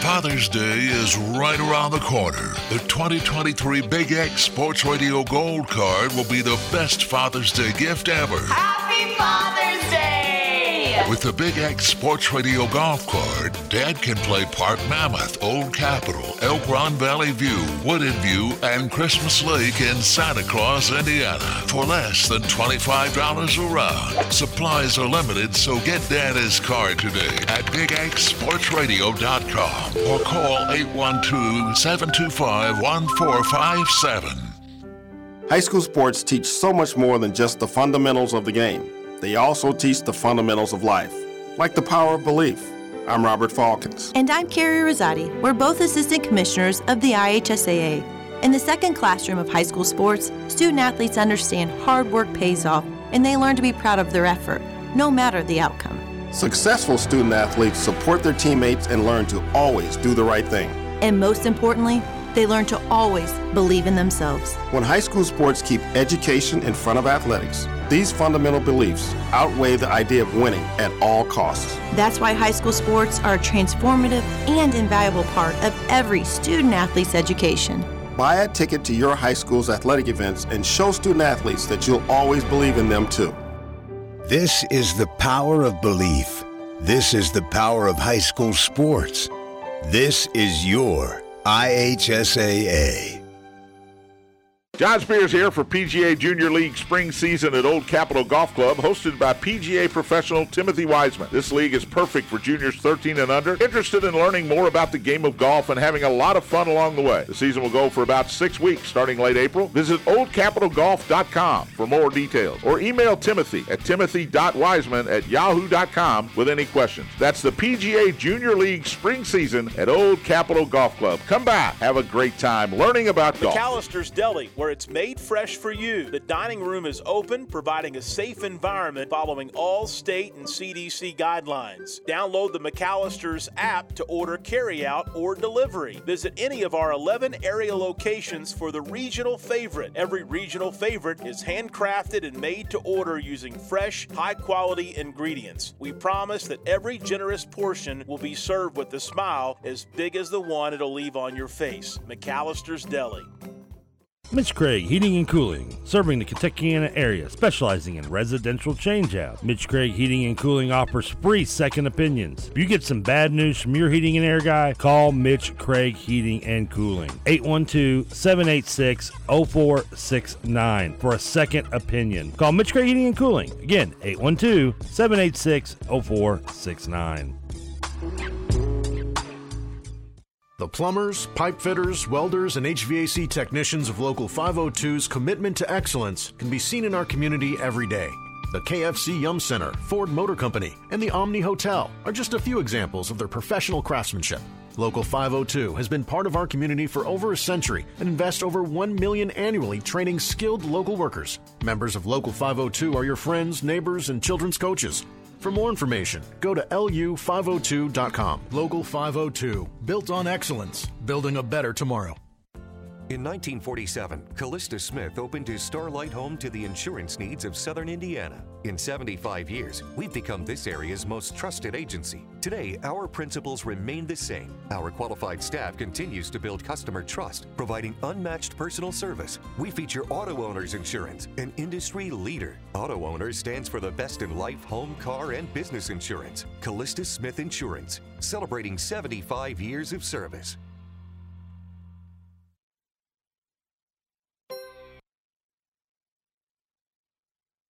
Father's Day is right around the corner. The 2023 Big X Sports Radio Gold Card will be the best Father's Day gift ever. Happy Father's Day! With the Big X Sports Radio Golf Card, Dad can play Park Mammoth, Old Capitol, Elk Run Valley View, Wooded View, and Christmas Lake in Santa Claus, Indiana for less than $25 a round. Supplies are limited, so get Dad his card today at BigXSportsRadio.com or call 812-725-1457. High school sports teach so much more than just the fundamentals of the game. They also teach the fundamentals of life, like the power of belief. I'm Robert Faulkens. And I'm Carrie Rosati. We're both assistant commissioners of the IHSAA. In the second classroom of high school sports, student athletes understand hard work pays off and they learn to be proud of their effort, no matter the outcome. Successful student athletes support their teammates and learn to always do the right thing. And most importantly, they learn to always believe in themselves. When high school sports keep education in front of athletics, these fundamental beliefs outweigh the idea of winning at all costs. That's why high school sports are a transformative and invaluable part of every student athlete's education. Buy a ticket to your high school's athletic events and show student athletes that you'll always believe in them too. This is the power of belief. This is the power of high school sports. This is your IHSAA. John Spears here for PGA Junior League spring season at Old Capitol Golf Club, hosted by PGA professional Timothy Wiseman. This league is perfect for juniors 13 and under, interested in learning more about the game of golf and having a lot of fun along the way. The season will go for about six weeks starting late April. Visit oldcapitalgolf.com for more details or email Timothy at timothy.wiseman at yahoo.com with any questions. That's the PGA Junior League spring season at Old Capitol Golf Club. Come by, have a great time learning about golf. McAlister's Deli, where it's made fresh for you. The dining room is open, providing a safe environment following all state and CDC guidelines. Download the McAlister's app to order carryout or delivery. Visit any of our 11 area locations for the regional favorite. Every regional favorite is handcrafted and made to order using fresh, high quality ingredients. We promise that every generous portion will be served with a smile as big as the one it'll leave on your face. McAlister's Deli. Mitch Craig Heating and Cooling, serving the Kentuckiana area, specializing in residential changeout. Mitch Craig Heating and Cooling offers free second opinions. If you get some bad news from your heating and air guy, call Mitch Craig Heating and Cooling. 812-786-0469 for a second opinion. Call Mitch Craig Heating and Cooling. Again, 812-786-0469. The plumbers, pipe fitters, welders, and HVAC technicians of Local 502's commitment to excellence can be seen in our community every day. The KFC Yum Center, Ford Motor Company, and the Omni Hotel are just a few examples of their professional craftsmanship. Local 502 has been part of our community for over a century and invests over 1 million annually training skilled local workers. Members of Local 502 are your friends, neighbors, and children's coaches. For more information, go to lu502.com. Local 502, built on excellence, building a better tomorrow. In 1947, Callista Smith opened his Starlight home to the insurance needs of southern Indiana. In 75 years, we've become this area's most trusted agency. Today, our principles remain the same. Our qualified staff continues to build customer trust, providing unmatched personal service. We feature auto owners insurance, an industry leader. Auto owners stands for the best in life, home, car, and business insurance. Callista Smith Insurance, celebrating 75 years of service.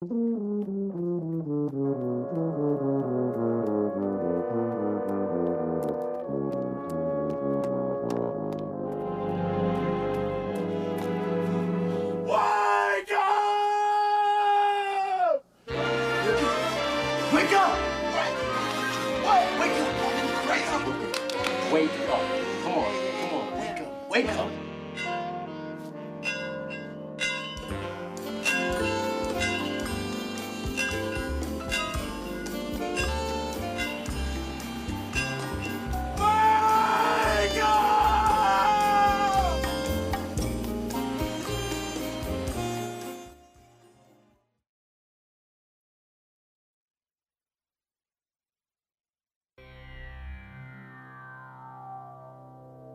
Wake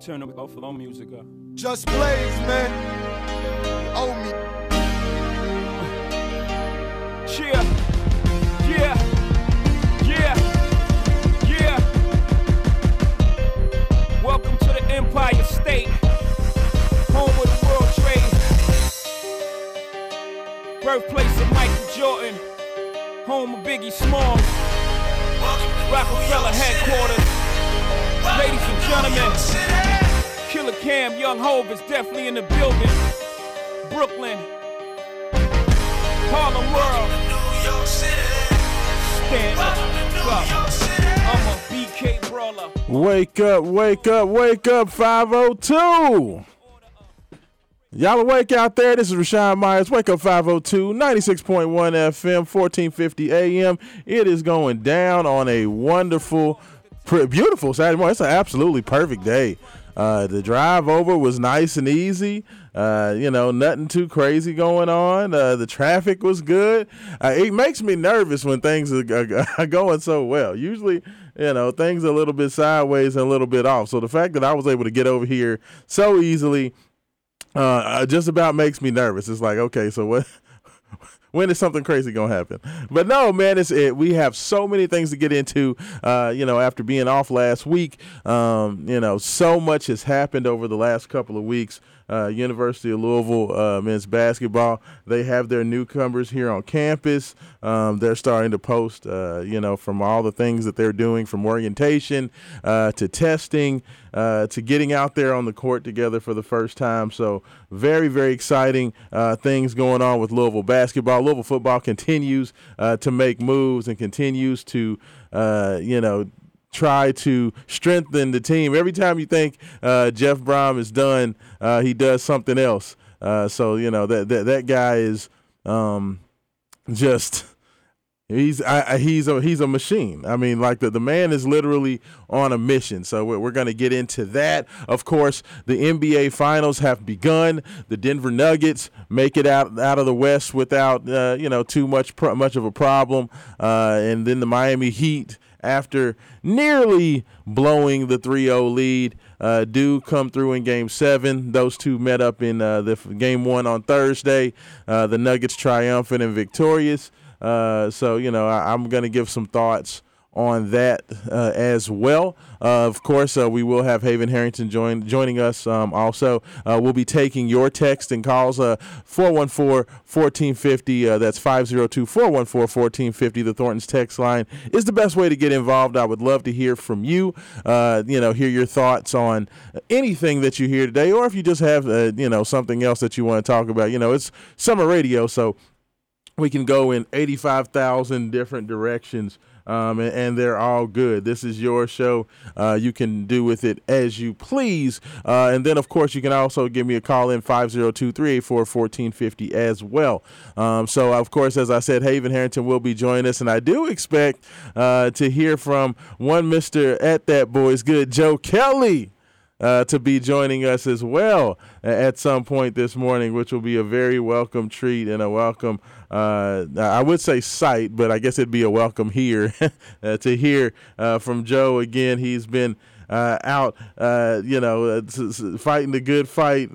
Turn the Buffalo music up. Just Blaze, man. You owe me. Cheer. Yeah. Yeah. Yeah. Welcome to the Empire State. Home of the World Trade. Birthplace of Michael Jordan. Home of Biggie Smalls. Roc-A-Fella headquarters. Ladies and gentlemen. Killa Cam, Young Hov is definitely in the building. Brooklyn. Harlem World. Stand up. I'm a BK brawler. Wake up, wake up, wake up, 502. Y'all awake out there? This is Rashawn Myers. Wake up 502, 96.1 FM, 1450 AM. It is going down on a wonderful, beautiful Saturday morning. It's an absolutely perfect day. Uh, the drive over was nice and easy. Uh, you know, nothing too crazy going on. Uh, the traffic was good. Uh, it makes me nervous when things are, are, going so well. Usually, you know, things are a little bit sideways and a little bit off. So the fact that I was able to get over here so easily uh, just about makes me nervous. It's like, okay, so what? When is something crazy gonna happen? But no, man, it's it. We have so many things to get into. Uh, you know, after being off last week, um, you know, so much has happened over the last couple of weeks uh, University of Louisville uh, men's basketball. They have their newcomers here on campus. Um, they're starting to post, uh, you know, from all the things that they're doing from orientation uh, to testing uh, to getting out there on the court together for the first time. So, very, very exciting uh, things going on with Louisville basketball. Louisville football continues to make moves and continues to, you know, try to strengthen the team. Every time you think uh, Jeff Brohm is done, uh, he does something else. Uh, so you know that that that guy is um, just he's I, he's a he's a machine. I mean, like the, the man is literally on a mission. So we're, we're going to get into that. Of course, the NBA Finals have begun. The Denver Nuggets make it out out of the West without uh, you know too much much of a problem, uh, and then the Miami Heat after nearly blowing the 3 0 lead. Uh, do come through in game seven. Those two met up in uh, the game one on Thursday. Uh, the Nuggets triumphant and victorious. Uh, so, you know, I, am going to give some thoughts on that uh, as well. Uh, of course, uh, we will have Haven Harrington join, joining us um, also. Uh, we'll be taking your text and calls 414 1450. Uh, that's 502 414 1450. The Thornton's text line is the best way to get involved. I would love to hear from you, uh, you know, hear your thoughts on anything that you hear today, or if you just have, you know, something else that you want to talk about. You know, it's summer radio, so we can go in 85,000 different directions um, and, and, they're all good. This is your show. Uh, you can do with it as you please. Uh, and then, of course, you can also give me a call in 502 384 1450 as well. Um, so, of course, as I said, Haven Harrington will be joining us, and I do expect uh, to hear from one Mr. at that boy's good, Joe Kelly uh, to be joining us as well at some point this morning, which will be a very welcome treat and a welcome, uh, I would say sight, but I guess it'd be a welcome here uh, to hear uh, from Joe again. He's been. Uh, out, uh, you know, fighting the good fight,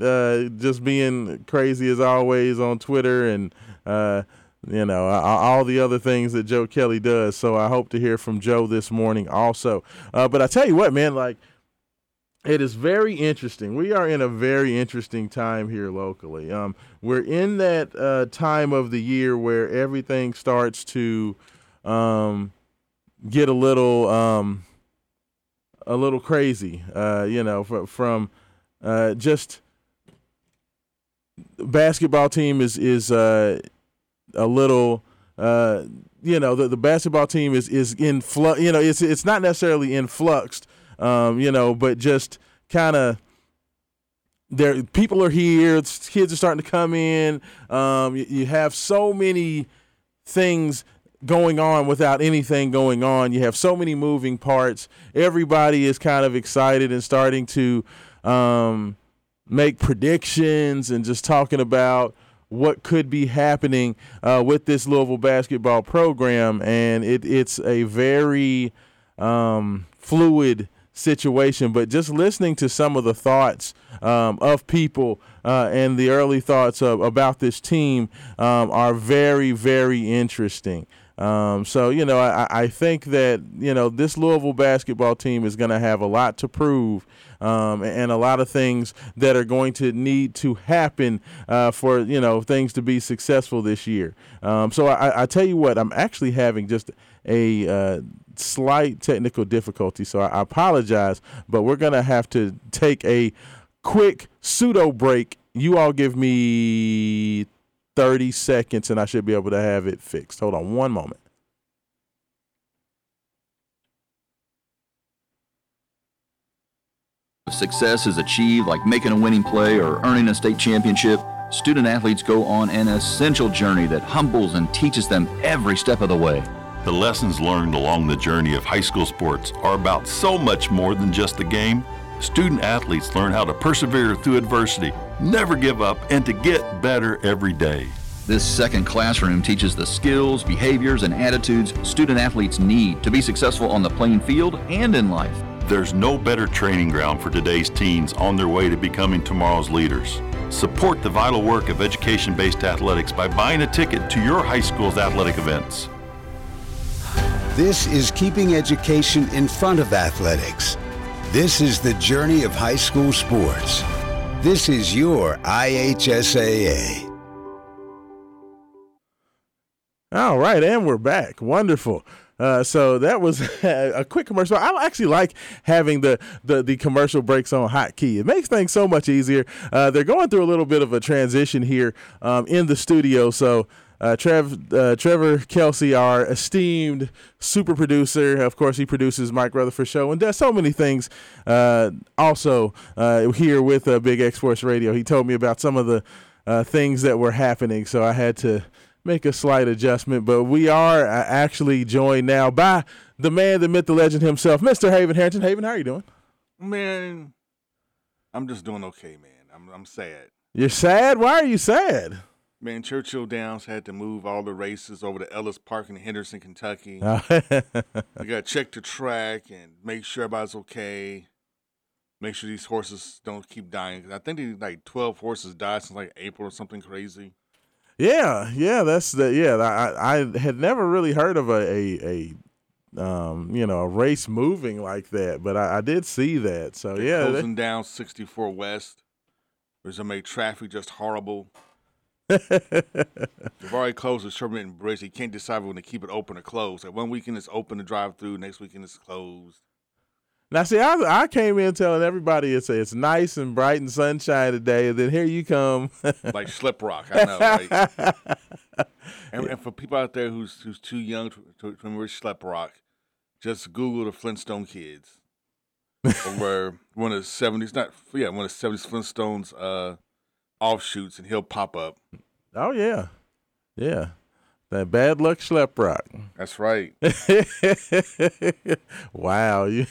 just being crazy as always on Twitter and you know, all the other things that Joe Kelly does. So I hope to hear from Joe this morning also. Uh, but I tell you what, man, like it is very interesting. We are in a very interesting time here locally. Um, we're in that uh, time of the year where everything starts to um, get a little um, a little crazy. Uh, you know, from, from uh, just basketball team is is uh, a little. Uh, you know, the, the basketball team is is in flux. You know, it's it's not necessarily in influxed um, you know, but just kind of there people are here kids are starting to come in. Um, you, you, have so many things going on without anything going on. You have so many moving parts. Everybody is kind of excited and starting to um, make predictions and just talking about what could be happening uh, with this Louisville basketball program. And it, it's a very um, fluid situation. But just listening to some of the thoughts um, of people uh, and the early thoughts of, about this team um, are very, very interesting. Um, so you know, I, I think that you know this Louisville basketball team is going to have a lot to prove. Um, and a lot of things that are going to need to happen uh, for you know things to be successful this year. Um, so I, I, tell you what, I'm actually having just a uh, slight technical difficulty, so I, apologize. But we're gonna have to take a quick pseudo break. You all give me 30 seconds and I should be able to have it fixed. Hold on one moment. Success is achieved like making a winning play or earning a state championship. Student athletes go on an essential journey that humbles and teaches them every step of the way. The lessons learned along the journey of high school sports are about so much more than just the game. Student athletes learn how to persevere through adversity never give up, and to get better every day. This second classroom teaches the skills, behaviors, and attitudes student athletes need to be successful on the playing field and in life. There's no better training ground for today's teens on their way to becoming tomorrow's leaders. Support the vital work of education based athletics by buying a ticket to your high school's athletic events. This is keeping education in front of athletics. This is the journey of high school sports. This is your IHSAA. All right, and we're back. Wonderful. Uh, so that was a quick commercial. I actually like having the, the, the commercial breaks on hotkey. It makes things so much easier. Uh, they're going through a little bit of a transition here um, in the studio, so uh, Trev, uh, Trevor Kelsey, our esteemed super producer. Of course, he produces Mike Rutherford Show and does so many things. Uh, also, uh, here with uh, Big X Sports Radio, he told me about some of the uh, things that were happening, so I had to make a slight adjustment. But we are actually joined now by the man, the myth, the legend himself, Mr. Haven Harrington. Haven, how are you doing? Man, I'm just doing okay, man. I'm, I'm sad. You're sad? Why are you sad? Man, Churchill Downs had to move all the races over to Ellis Park in Henderson, Kentucky. I got to check the track and make sure everybody's okay. Make sure these horses don't keep dying. I think they, like 12 horses died since like April or something crazy. Yeah, yeah, that's the yeah. I I had never really heard of a a, a um you know a race moving like that, but I, I did see that. So They're yeah, closing down 64 West. There's gonna make traffic just horrible. They've already closed the Sherman Bridge. They can't decide when to keep it open or closed. Like one weekend it's open to drive through, next weekend it's closed. Now, see, I, I came in telling everybody it's it's nice and bright and sunshine today, and then here you come, like Schleprock. I know, right? and, and, for people out there who's who's too young to, to, to remember Schleprock, just Google the Flintstone Kids, or one of the seventies, not yeah, one of the seventies Flintstones uh, offshoots, and he'll pop up. Oh yeah, yeah. That bad luck Schleprock. That's right. wow, you,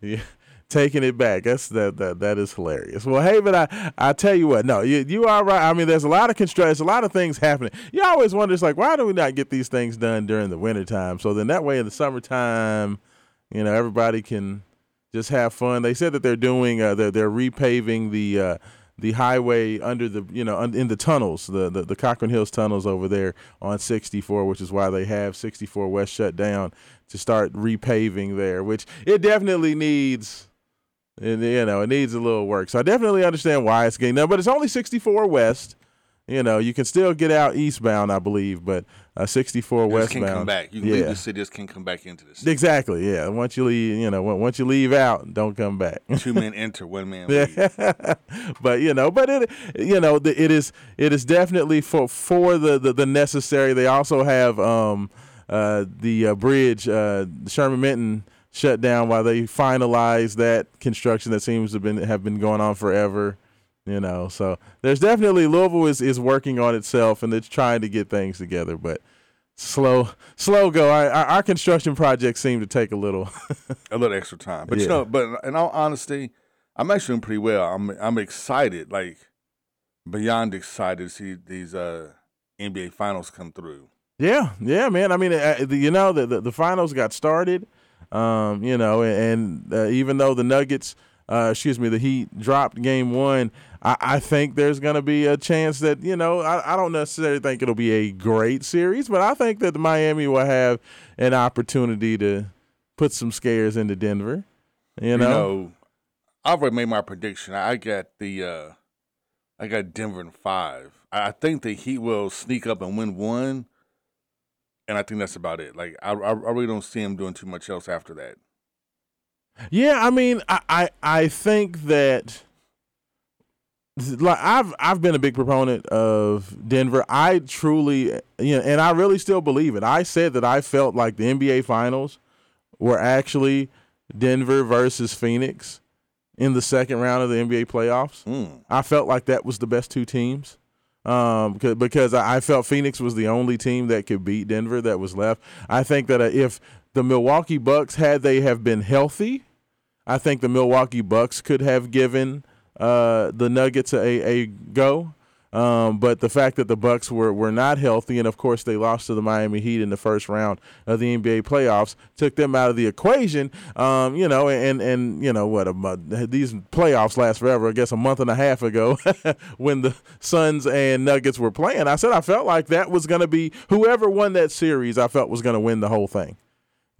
you taking it back. That's that that that is hilarious. Well, hey, but I I tell you what, no, you you are right. I mean, there's a lot of construction, a lot of things happening. You always wonder, it's like, why do we not get these things done during the wintertime? So then that way in the summertime, you know, everybody can just have fun. They said that they're doing uh, they're they're repaving the. Uh, the highway under the you know in the tunnels the, the the Cochran Hills tunnels over there on 64 which is why they have 64 West shut down to start repaving there which it definitely needs and you know it needs a little work. So I definitely understand why it's getting done but it's only 64 West. You know, you can still get out eastbound, I believe, but uh, 64 this westbound. Can come back. You can yeah. leave the city, just can come back into the city. Exactly. Yeah. Once you leave, you know, once you leave out, don't come back. Two men enter, one man leave. but you know, but it, you know, the, it is it is definitely for for the the, the necessary. They also have um uh the uh, bridge uh Sherman Minton shut down while they finalize that construction that seems to have been have been going on forever. You know, so there's definitely Louisville is, is working on itself and it's trying to get things together, but slow slow go. Our, our construction projects seem to take a little a little extra time. But Yeah. you know, but in all honesty, I'm actually doing pretty well. I'm I'm excited, like beyond excited to see these uh NBA finals come through. Yeah, yeah, man. I mean, uh, you know, the, the the finals got started. Um, you know, and, and uh, even though the Nuggets, uh, excuse me, the Heat dropped game one, I, I think there's going to be a chance that, you know, I, I don't necessarily think it'll be a great series, but I think that Miami will have an opportunity to put some scares into Denver. You know, I've already made my prediction. I got the, uh, I got Denver in five. I I think the Heat will sneak up and win one, and I think that's about it. Like I, I I really don't see him doing too much else after that. Yeah, I mean, I, I, I think that like I've I've been a big proponent of Denver. I truly, you know, and I really still believe it. I said that I felt like the NBA Finals were actually Denver versus Phoenix in the second round of the NBA playoffs. Mm. I felt like that was the best two teams. Um, because, because I felt Phoenix was the only team that could beat Denver that was left. I think that uh, if the Milwaukee Bucks had they have been healthy, I think the Milwaukee Bucks could have given uh, the Nuggets a, a go. Um, but the fact that the Bucks were, were not healthy, and of course they lost to the Miami Heat in the first round of the NBA playoffs, took them out of the equation. Um, you know, and and you know what? A, these playoffs last forever. I guess a month and a half ago, when the Suns and Nuggets were playing, I said I felt like that was going to be whoever won that series. I felt was going to win the whole thing,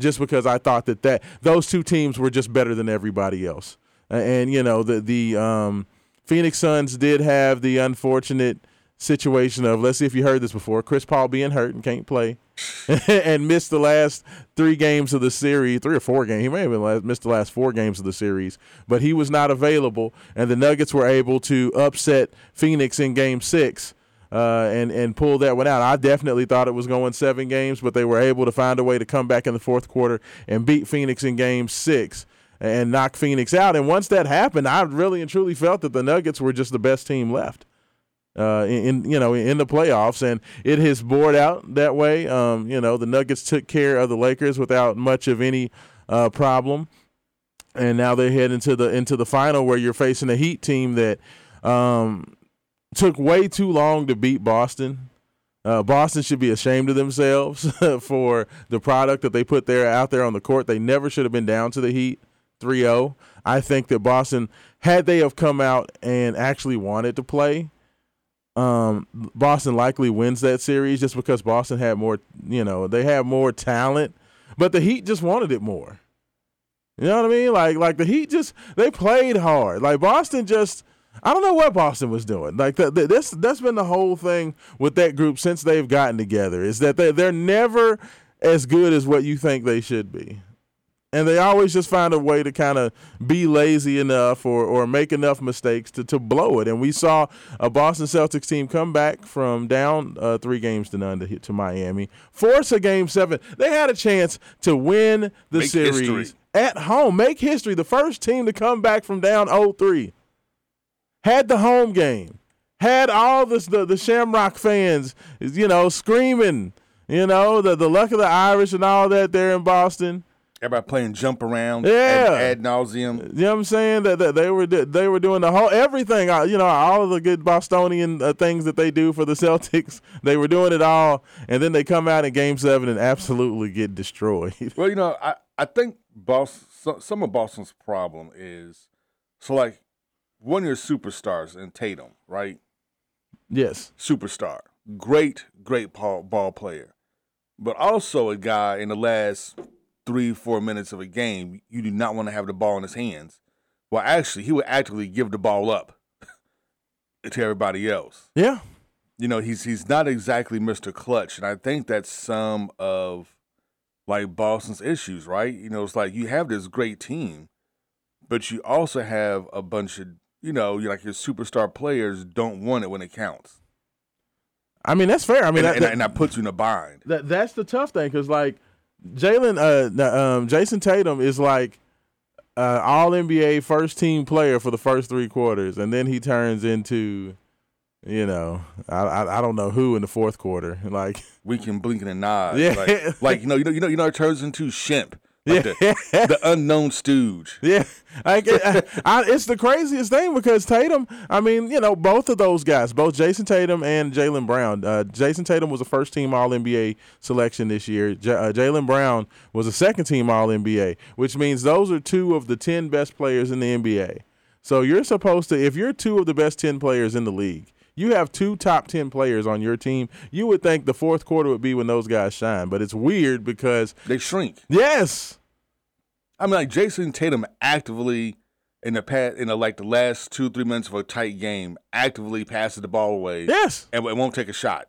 just because I thought that that those two teams were just better than everybody else. And you know the the um, Phoenix Suns did have the unfortunate situation of let's see if you heard this before Chris Paul being hurt and can't play and missed the last three games of the series three or four games he may have been last, missed the last four games of the series but he was not available and the Nuggets were able to upset Phoenix in game six uh, and and pull that one out. I definitely thought it was going seven games, but they were able to find a way to come back in the fourth quarter and beat Phoenix in game six and knock Phoenix out. And once that happened, I really and truly felt that the Nuggets were just the best team left. Uh, in, you know in the playoffs, and it has bored out that way. Um, you know the Nuggets took care of the Lakers without much of any uh, problem, and now they head into the into the final where you're facing a Heat team that um, took way too long to beat Boston. Uh, Boston should be ashamed of themselves for the product that they put there out there on the court. They never should have been down to the Heat 3-0. I think that Boston, had they have come out and actually wanted to play, um, Boston likely wins that series just because Boston had more, you know, they had more talent, but the Heat just wanted it more. You know what I mean? Like, like the Heat just they played hard. Like Boston just I don't know what Boston was doing. Like the, this, that's been the whole thing with that group since they've gotten together. Is that they they're never as good as what you think they should be, and they always just find a way to kind of be lazy enough or or make enough mistakes to to blow it. And we saw a Boston Celtics team come back from down uh, three games to none to hit to Miami, force a game seven. They had a chance to win the Make series history. at home, make history. The first team to come back from down 0-3 had the home game, had all this the, the Shamrock fans, you know, screaming, you know, the the luck of the Irish and all that there in Boston. Everybody playing jump around, Yeah. ad, ad nauseum. You know what I'm saying? That, that they were they were doing the whole everything. You know, all of the good Bostonian uh, things that they do for the Celtics. They were doing it all, and then they come out in Game Seven and absolutely get destroyed. Well, you know, I, I think Boston, some of Boston's problem is so like one of your superstars in Tatum, right? yes. Superstar, great, great ball, ball player, but also a guy in the last three, four minutes of a game, you do not want to have the ball in his hands. Well, actually, he would actively give the ball up to everybody else. Yeah. you know he's he's not exactly Mr. Clutch, and I think that's some of like Boston's issues, right? You know, it's like you have this great team, but you also have a bunch of you know, you like your superstar players don't want it when it counts. I mean, that's fair. I mean, and, that, and, that- and that puts you in a bind. That that's the tough thing because like Jaylen, uh, um, Jayson Tatum is like uh, all NBA first team player for the first three quarters, and then he turns into, you know, I I, I don't know who in the fourth quarter. Like We can blink and nod. Yeah. Like, like you know, you know, you know, you know, it turns into Shemp. Like the, the unknown stooge. Yeah, I, I, I, it's the craziest thing because Tatum. I mean, you know, both of those guys, both Jayson Tatum and Jaylen Brown. Uh, Jayson Tatum was a first team All NBA selection this year. J- uh, Jaylen Brown was a second team All NBA, which means those are two of the ten best players in the NBA. So you're supposed to, if you're two of the best ten players in the league, you have two top 10 players on your team. You would think the fourth quarter would be when those guys shine, but it's weird because they shrink. Yes. I mean, like Jayson Tatum actively in the past, in the, like the last two three minutes of a tight game, actively passes the ball away. Yes, and it won't take a shot.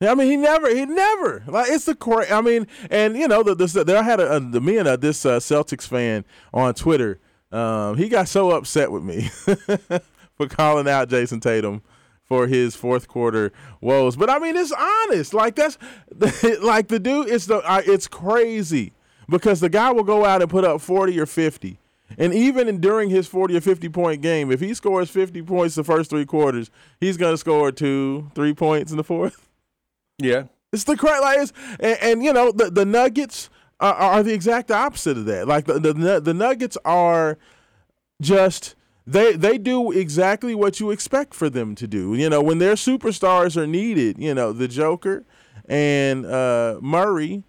Yeah, I mean, he never, he never. Like it's the cra I mean, and you know, the, the there I had a, a the me and a, this uh, Celtics fan on Twitter. Um, he got so upset with me for calling out Jayson Tatum for his fourth quarter woes. But I mean, it's honest. Like that's like the dude. It's the uh, it's crazy because the guy will go out and put up forty or fifty. And even in, during his 40 or 50 point game, if he scores 50 points the first three quarters, he's going to score two, three points in the fourth. Yeah. It's the crazy. Like and, and, you know, the, the Nuggets are, are, the exact opposite of that. Like the, the, the Nuggets are just they they do exactly what you expect for them to do. You know, when their superstars are needed, you know, the Joker and uh, Murray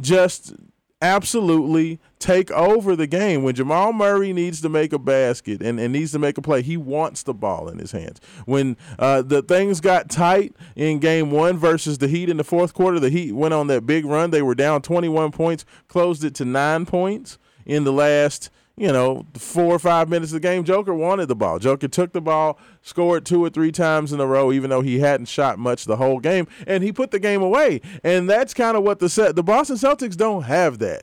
just absolutely take over the game. When Jamal Murray needs to make a basket and, and needs to make a play, he wants the ball in his hands. When uh, the things got tight in game one versus the Heat in the fourth quarter, the Heat went on that big run. They were down 21 points, closed it to nine points in the last you know, four or five minutes of the game, Joker wanted the ball. Joker took the ball, scored two or three times in a row, even though he hadn't shot much the whole game, and he put the game away. And that's kind of what the set. The Boston Celtics don't have that.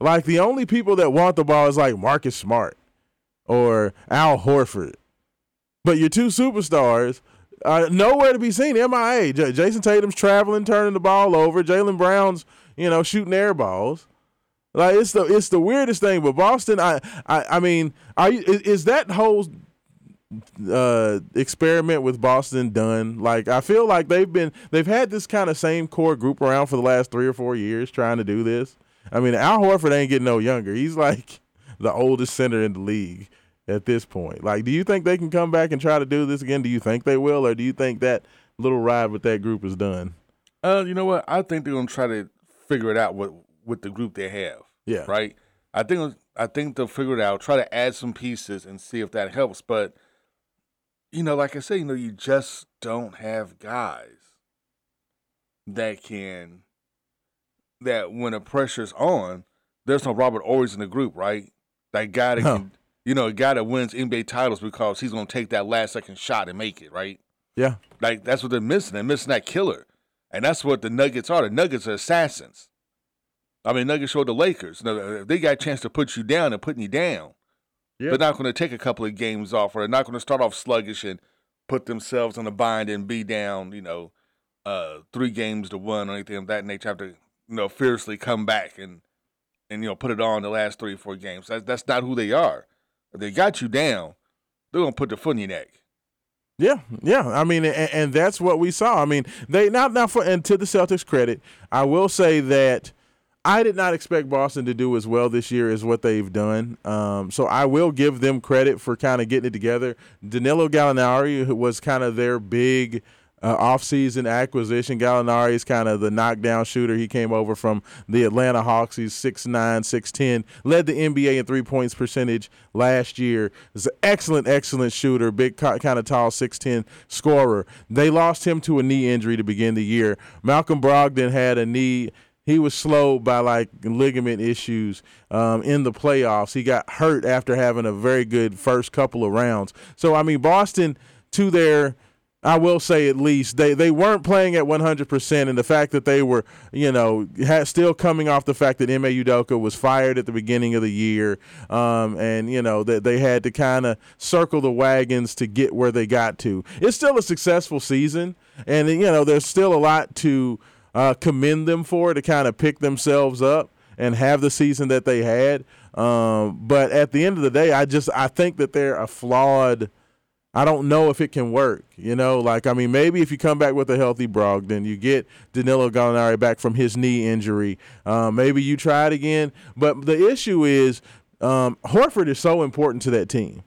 Like the only people that want the ball is like Marcus Smart or Al Horford, but your two superstars. are nowhere to be seen. MIA. J- Jayson Tatum's traveling, turning the ball over. Jaylen Brown's, you know, shooting air balls. Like it's the it's the weirdest thing. But Boston, I I, I mean, are you, is, that whole uh, experiment with Boston done? Like I feel like they've been they've had this kind of same core group around for the last three or four years trying to do this. I mean, Al Horford ain't getting no younger. He's like the oldest center in the league at this point. Like, do you think they can come back and try to do this again? Do you think they will, or do you think that little ride with that group is done? Uh, you know what? I think they're gonna try to figure it out with with the group they have. Yeah. Right. I think I think they'll figure it out. Try to add some pieces and see if that helps. But you know, like I said, you know, you just don't have guys that can that when the pressure's on, there's no Robert Horry in the group, right? That guy that can, you know, a guy that wins NBA titles because he's gonna take that last second shot and make it, right? Yeah. Like that's what they're missing. They're missing that killer, and that's what the Nuggets are. The Nuggets are assassins. I mean, Nuggets showed the Lakers. Know, if they got a chance to put you down and putting you down, Yeah. they're not going to take a couple of games off, or they're not going to start off sluggish and put themselves on a bind and be down. You know, uh, three games to one or anything of that nature. Have to, you know, fiercely come back and and you know put it on the last three or four games. That's that's not who they are. If they got you down, they're gonna put the foot in your neck. Yeah, yeah. I mean, and, and that's what we saw. I mean, they now now for and to the Celtics' credit, I will say that I did not expect Boston to do as well this year as what they've done. Um, so I will give them credit for kind of getting it together. Danilo Gallinari was kind of their big uh, offseason acquisition. Gallinari is kind of the knockdown shooter. He came over from the Atlanta Hawks. He's 6'9", 6'10", led the NBA in three points percentage last year. He's an excellent, excellent shooter, big, kind of tall, 6'10", scorer. They lost him to a knee injury to begin the year. Malcolm Brogdon had a knee he was slowed by like ligament issues um, in the playoffs. He got hurt after having a very good first couple of rounds. So I mean, Boston to their I will say at least they, they weren't playing at 100%, and the fact that they were, you know, ha- still coming off the fact that Ime Udoka was fired at the beginning of the year, um, and you know that they had to kind of circle the wagons to get where they got to. It's still a successful season, and you know there's still a lot to uh, commend them for to kind of pick themselves up and have the season that they had. Um, but at the end of the day, I just I think that they're a flawed I don't know if it can work. You know, like I mean, maybe if you come back with a healthy Brogdon, you get Danilo Gallinari back from his knee injury. Um, maybe you try it again. But the issue is um, Horford is so important to that team.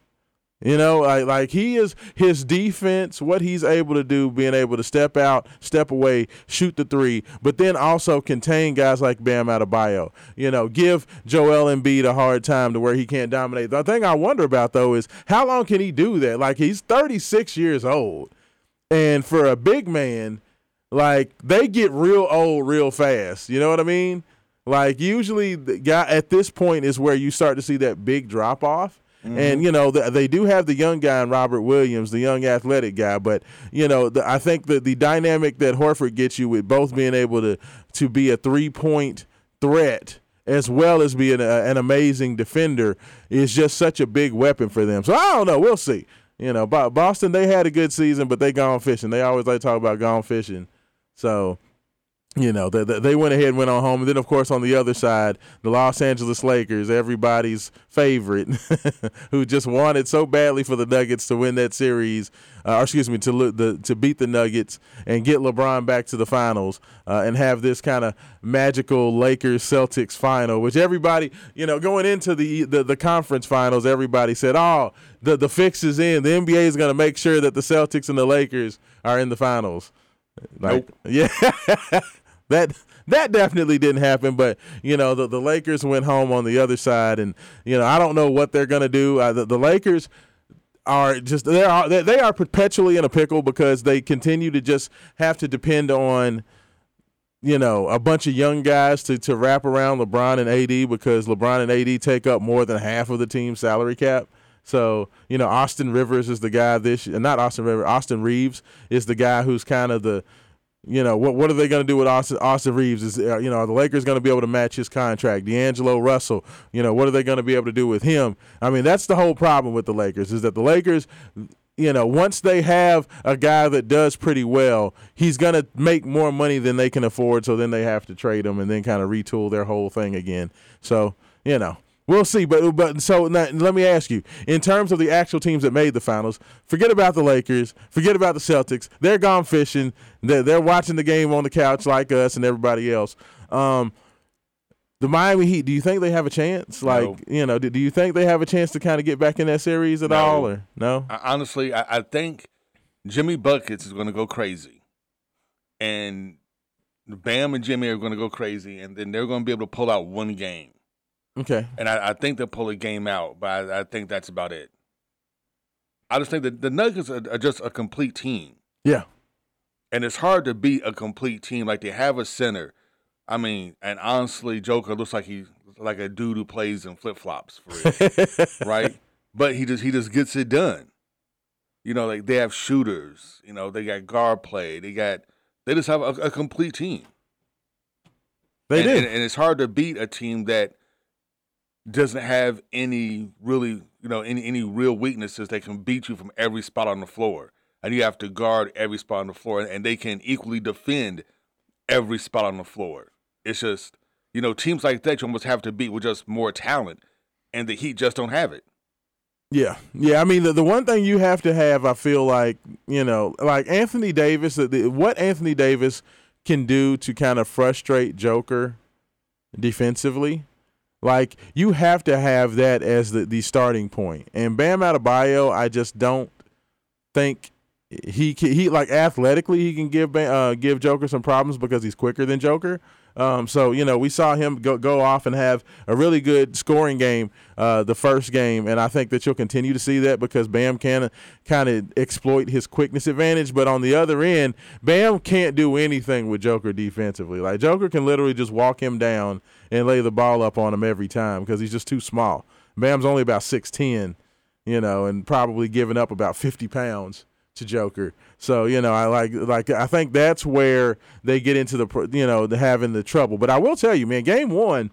You know, like like he is his defense, what he's able to do, being able to step out, step away, shoot the three, but then also contain guys like Bam Adebayo. You know, give Joel Embiid a hard time to where he can't dominate. The thing I wonder about though is how long can he do that? Like he's 36 years old, and for a big man, like they get real old real fast. You know what I mean? Like usually, the guy at this point is where you start to see that big drop off. Mm-hmm. And you know the, they do have the young guy in Robert Williams, the young athletic guy, but you know the, I think that the dynamic that Horford gets you with both being able to to be a three point threat as well as being a, an amazing defender is just such a big weapon for them. So I don't know, we'll see. You know, Boston they had a good season, but they gone fishing. They always like to talk about gone fishing. So you know, they, they went ahead and went on home. And then, of course, on the other side, the Los Angeles Lakers, everybody's favorite, who just wanted so badly for the Nuggets to win that series, uh, or excuse me, to the, to beat the Nuggets and get LeBron back to the finals uh, and have this kind of magical Lakers Celtics final, which everybody, you know, going into the, the, the conference finals, everybody said, oh, the, the fix is in. The NBA is going to make sure that the Celtics and the Lakers are in the finals. Like, nope. yeah. that that definitely didn't happen. But you know, the the Lakers went home on the other side, and you know, I don't know what they're gonna do. The, the Lakers are just they are they are perpetually in a pickle because they continue to just have to depend on you know a bunch of young guys to to wrap around LeBron and AD because LeBron and AD take up more than half of the team's salary cap. So you know Austin Rivers is the guy this not Austin Rivers Austin Reaves is the guy who's kind of the you know what? What are they going to do with Austin, Austin Reaves? Is uh, you know are the Lakers going to be able to match his contract? D'Angelo Russell, you know what are they going to be able to do with him? I mean that's the whole problem with the Lakers is that the Lakers, you know, once they have a guy that does pretty well, he's going to make more money than they can afford. So then they have to trade him and then kind of retool their whole thing again. So you know We'll see, but but so now, let me ask you: in terms of the actual teams that made the finals, forget about the Lakers, forget about the Celtics. They're gone fishing. They're, they're watching the game on the couch like us and everybody else. Um, the Miami Heat. Do you think they have a chance? Like no. you know, do, do, you think they have a chance to kind of get back in that series at no. all, or no? I, honestly, I, I think Jimmy buckets is going to go crazy, and Bam and Jimmy are going to go crazy, and then they're going to be able to pull out one game. Okay. And I, I think they'll pull a game out, but I, I, think that's about it. I just think that the Nuggets are, are, just a complete team. Yeah. And it's hard to beat a complete team. Like they have a center. I mean, and honestly, Joker looks like he's like a dude who plays in flip flops right? But he just he just gets it done. You know, like they have shooters, you know, they got guard play, they got they just have a, a complete team. They and, do. And, and it's hard to beat a team that doesn't have any really, you know, any any real weaknesses that can beat you from every spot on the floor. And you have to guard every spot on the floor, and they can equally defend every spot on the floor. It's just, you know, teams like that you almost have to beat with just more talent, and the Heat just don't have it. Yeah, yeah. I mean, the, the one thing you have to have, I feel like, you know, like Anthony Davis, uh, the, what Anthony Davis can do to kind of frustrate Joker defensively like you have to have that as the, the starting point. And Bam Adebayo, I just don't think he he like athletically he can give uh, give Joker some problems because he's quicker than Joker. Um, so you know we saw him go go off and have a really good scoring game uh, the first game, and I think that you'll continue to see that because Bam can kind of exploit his quickness advantage. But on the other end, Bam can't do anything with Joker defensively. Like Joker can literally just walk him down and lay the ball up on him every time because he's just too small. Bam's only about six ten, you know, and probably giving up about fifty pounds to Joker. So you know, I like like I think that's where they get into the you know the having the trouble. But I will tell you, man, game one,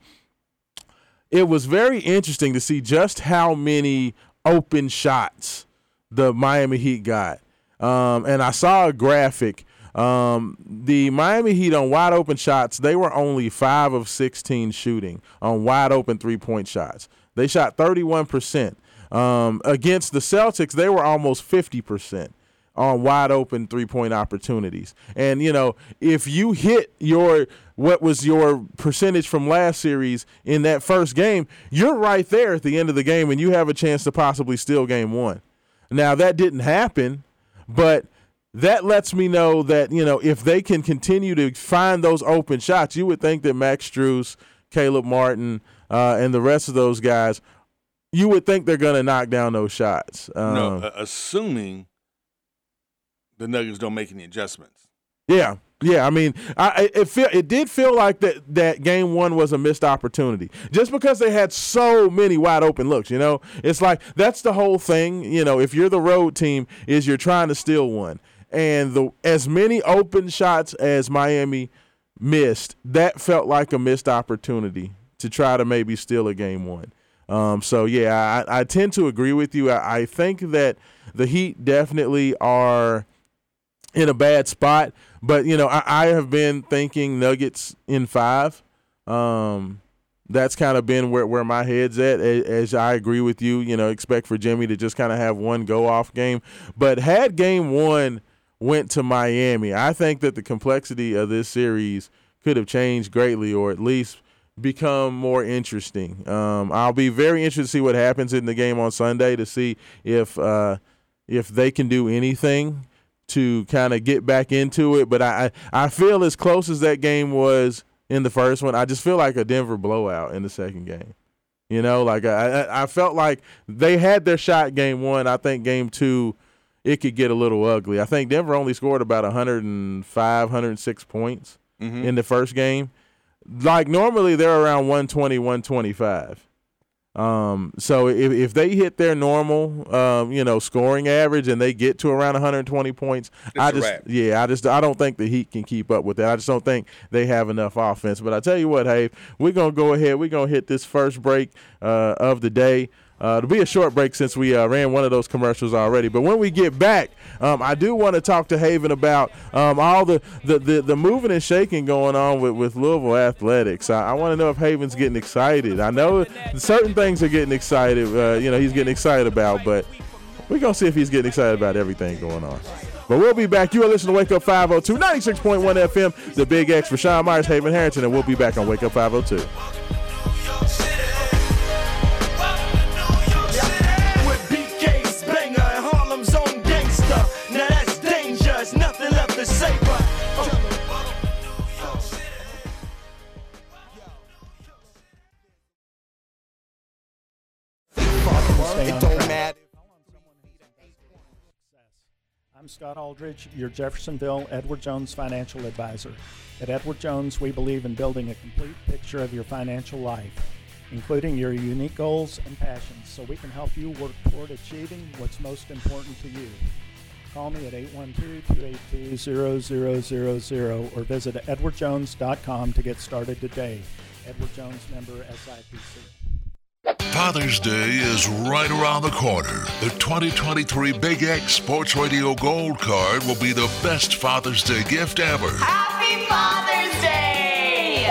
it was very interesting to see just how many open shots the Miami Heat got. Um, and I saw a graphic. Um, the Miami Heat on wide open shots, they were only five of 16 shooting on wide open three point shots. They shot 31%. Um, against the Celtics, they were almost 50% on wide open three point opportunities. And, you know, if you hit your what was your percentage from last series in that first game, you're right there at the end of the game and you have a chance to possibly steal game one. Now, that didn't happen, but that lets me know that, you know, if they can continue to find those open shots, you would think that Max Strus, Caleb Martin, uh, and the rest of those guys, you would think they're going to knock down those shots. Um, no, assuming the Nuggets don't make any adjustments. Yeah, yeah. I mean, I, it feel it did feel like that that game one was a missed opportunity just because they had so many wide open looks. You know, it's like that's the whole thing. You know, if you're the road team, is you're trying to steal one, and the as many open shots as Miami missed, that felt like a missed opportunity to try to maybe steal a game one. Um, so yeah, I, I, tend to agree with you. I, I think that the Heat definitely are in a bad spot. But you know, I, I have been thinking Nuggets in five. Um, that's kind of been where, where my head's at. As I agree with you, you know, expect for Jimmy to just kind of have one go off game. But had game one went to Miami, I think that the complexity of this series could have changed greatly, or at least become more interesting. Um, I'll be very interested to see what happens in the game on Sunday to see if uh, if they can do anything to kind of get back into it. But I, I feel as close as that game was in the first one, I just feel like a Denver blowout in the second game. You know, like I, I felt like they had their shot game one. I think game two, it could get a little ugly. I think Denver only scored about 105, 106 points mm-hmm. in the first game. Like normally they're around 120, 125. Um, so if, if they hit their normal, um, you know, scoring average and they get to around 120 points, it's I just, yeah, I just, I don't think the Heat can keep up with that. I just don't think they have enough offense. But I tell you what, hey, we're gonna go ahead. We're gonna hit this first break uh, of the day. Uh, it'll be a short break since we uh, ran one of those commercials already. But when we get back, um, I do want to talk to Haven about um, all the, the, the, the, moving and shaking going on with, with Louisville athletics. I, I want to know if Haven's getting excited. I know certain things are getting excited. Uh, you know, he's getting excited about, but we're going to see if he's getting excited about everything going on. But we'll be back. You are listening to Wake Up 502, 96.1 FM, the Big X for Sean Myers, Haven Harrington, and we'll be back on Wake Up 502. It don't matter. I'm Scott Aldridge, your Jeffersonville Edward Jones financial advisor. At Edward Jones, we believe in building a complete picture of your financial life, including your unique goals and passions, so we can help you work toward achieving what's most important to you. Call me at 812-282-0000 or visit edwardjones.com to get started today. Edward Jones member SIPC. Father's Day is right around the corner. The 2023 Big X Sports Radio Gold Card will be the best Father's Day gift ever. Happy Father's!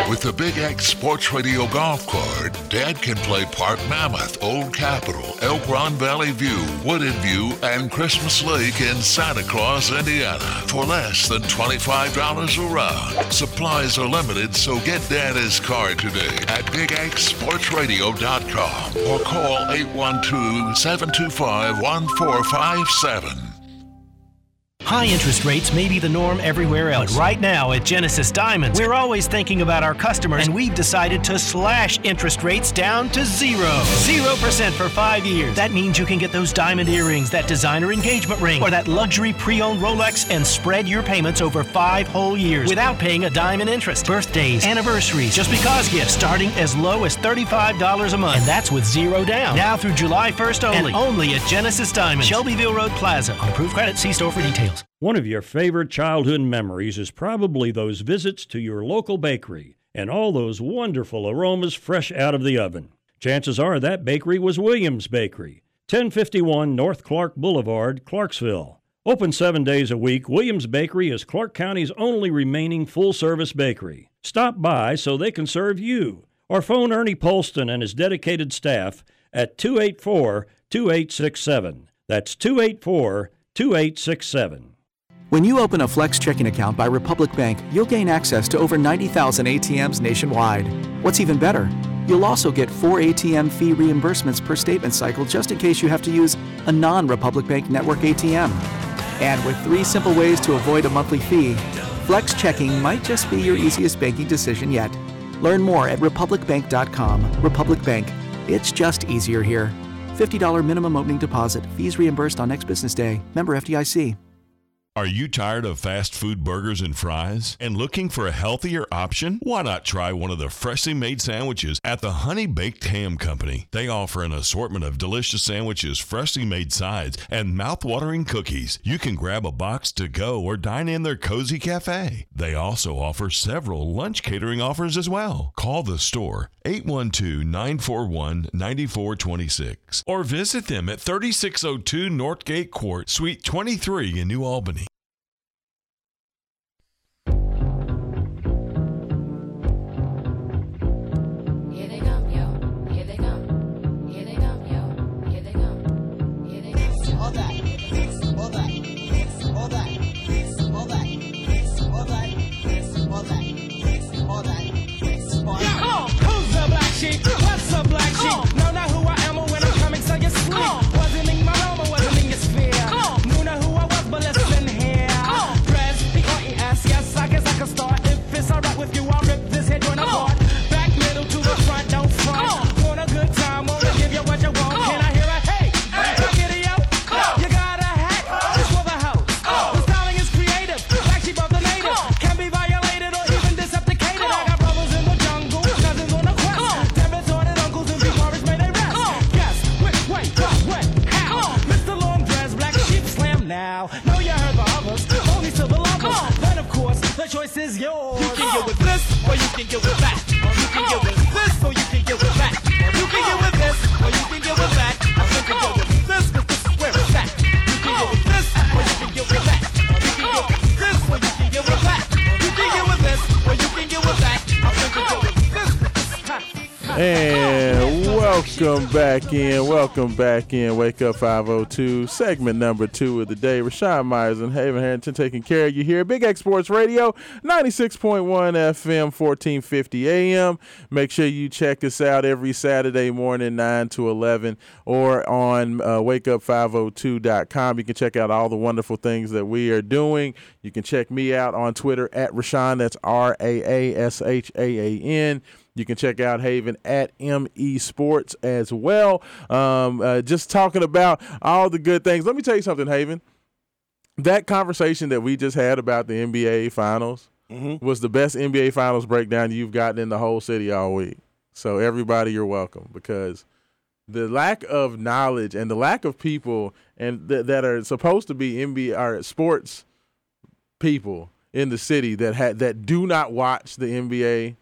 With the Big X Sports Radio Golf Card, Dad can play Park Mammoth, Old Capitol, Elk Run Valley View, Wooded View, and Christmas Lake in Santa Claus, Indiana for less than $25 a round. Supplies are limited, so get Dad his card today at BigXSportsRadio.com or call 812 725 1457. High interest rates may be the norm everywhere else. But right now at Genesis Diamonds, we're always thinking about our customers, and we've decided to slash interest rates down to zero. Zero percent for five years. That means you can get those diamond earrings, that designer engagement ring, or that luxury pre owned Rolex and spread your payments over five whole years without paying a dime in interest. Birthdays, anniversaries, just because gifts starting as low as $35 a month. And that's with zero down. Now through July 1st only. And only at Genesis Diamonds, Shelbyville Road Plaza. On approved credit, see store for details. One of your favorite childhood memories is probably those visits to your local bakery and all those wonderful aromas fresh out of the oven. Chances are that bakery was Williams Bakery, 1051 North Clark Boulevard, Clarksville. Open seven days a week, Williams Bakery is Clark County's only remaining full service bakery. Stop by so they can serve you, or phone Ernie Polston and his dedicated staff at 284 2867. That's 284 2867. When you open a Flex checking account by Republic Bank, you'll gain access to over 90,000 ATMs nationwide. What's even better? You'll also get four ATM fee reimbursements per statement cycle just in case you have to use a non Republic Bank network ATM. And with three simple ways to avoid a monthly fee, Flex checking might just be your easiest banking decision yet. Learn more at republicbank.com. Republic Bank, it's just easier here. $50 minimum opening deposit. Fees reimbursed on next business day. Member FDIC. Are you tired of fast food burgers and fries and looking for a healthier option? Why not try one of the freshly made sandwiches at the Honey Baked Ham Company? They offer an assortment of delicious sandwiches, freshly made sides, and mouth-watering cookies. You can grab a box to go or dine in their cozy cafe. They also offer several lunch catering offers as well. Call the store 812-941-9426 or visit them at 3602 Northgate Court, Suite 23 in New Albany. Back in. Welcome back in. Wake Up 502, segment number two of the day. Raashaan Myers and Haven Harrington taking care of you here. Big X Sports Radio, 96.1 FM, 1450 AM. Make sure you check us out every Saturday morning, 9 to 11, or on uh, wakeup502.com. You can check out all the wonderful things that we are doing. You can check me out on Twitter at Raashaan. That's R A A S H A A N. You can check out Haven at ME Sports as well. Um, uh, just talking about all the good things. Let me tell you something, Haven. That conversation that we just had about the NBA Finals was the best NBA Finals breakdown you've gotten in the whole city all week. So, everybody, you're welcome because the lack of knowledge and the lack of people and th- that are supposed to be NBA or sports people in the city that ha- that do not watch the NBA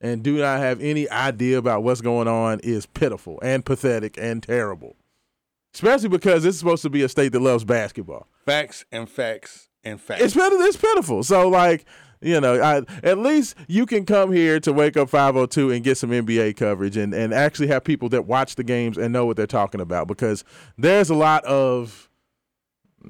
and do not have any idea about what's going on is pitiful and pathetic and terrible. Especially because it's supposed to be a state that loves basketball. Facts and facts and facts. It's pitiful. It's pitiful. So like, you know, I, at least you can come here to Wake Up 502 and get some NBA coverage and, and actually have people that watch the games and know what they're talking about because there's a lot of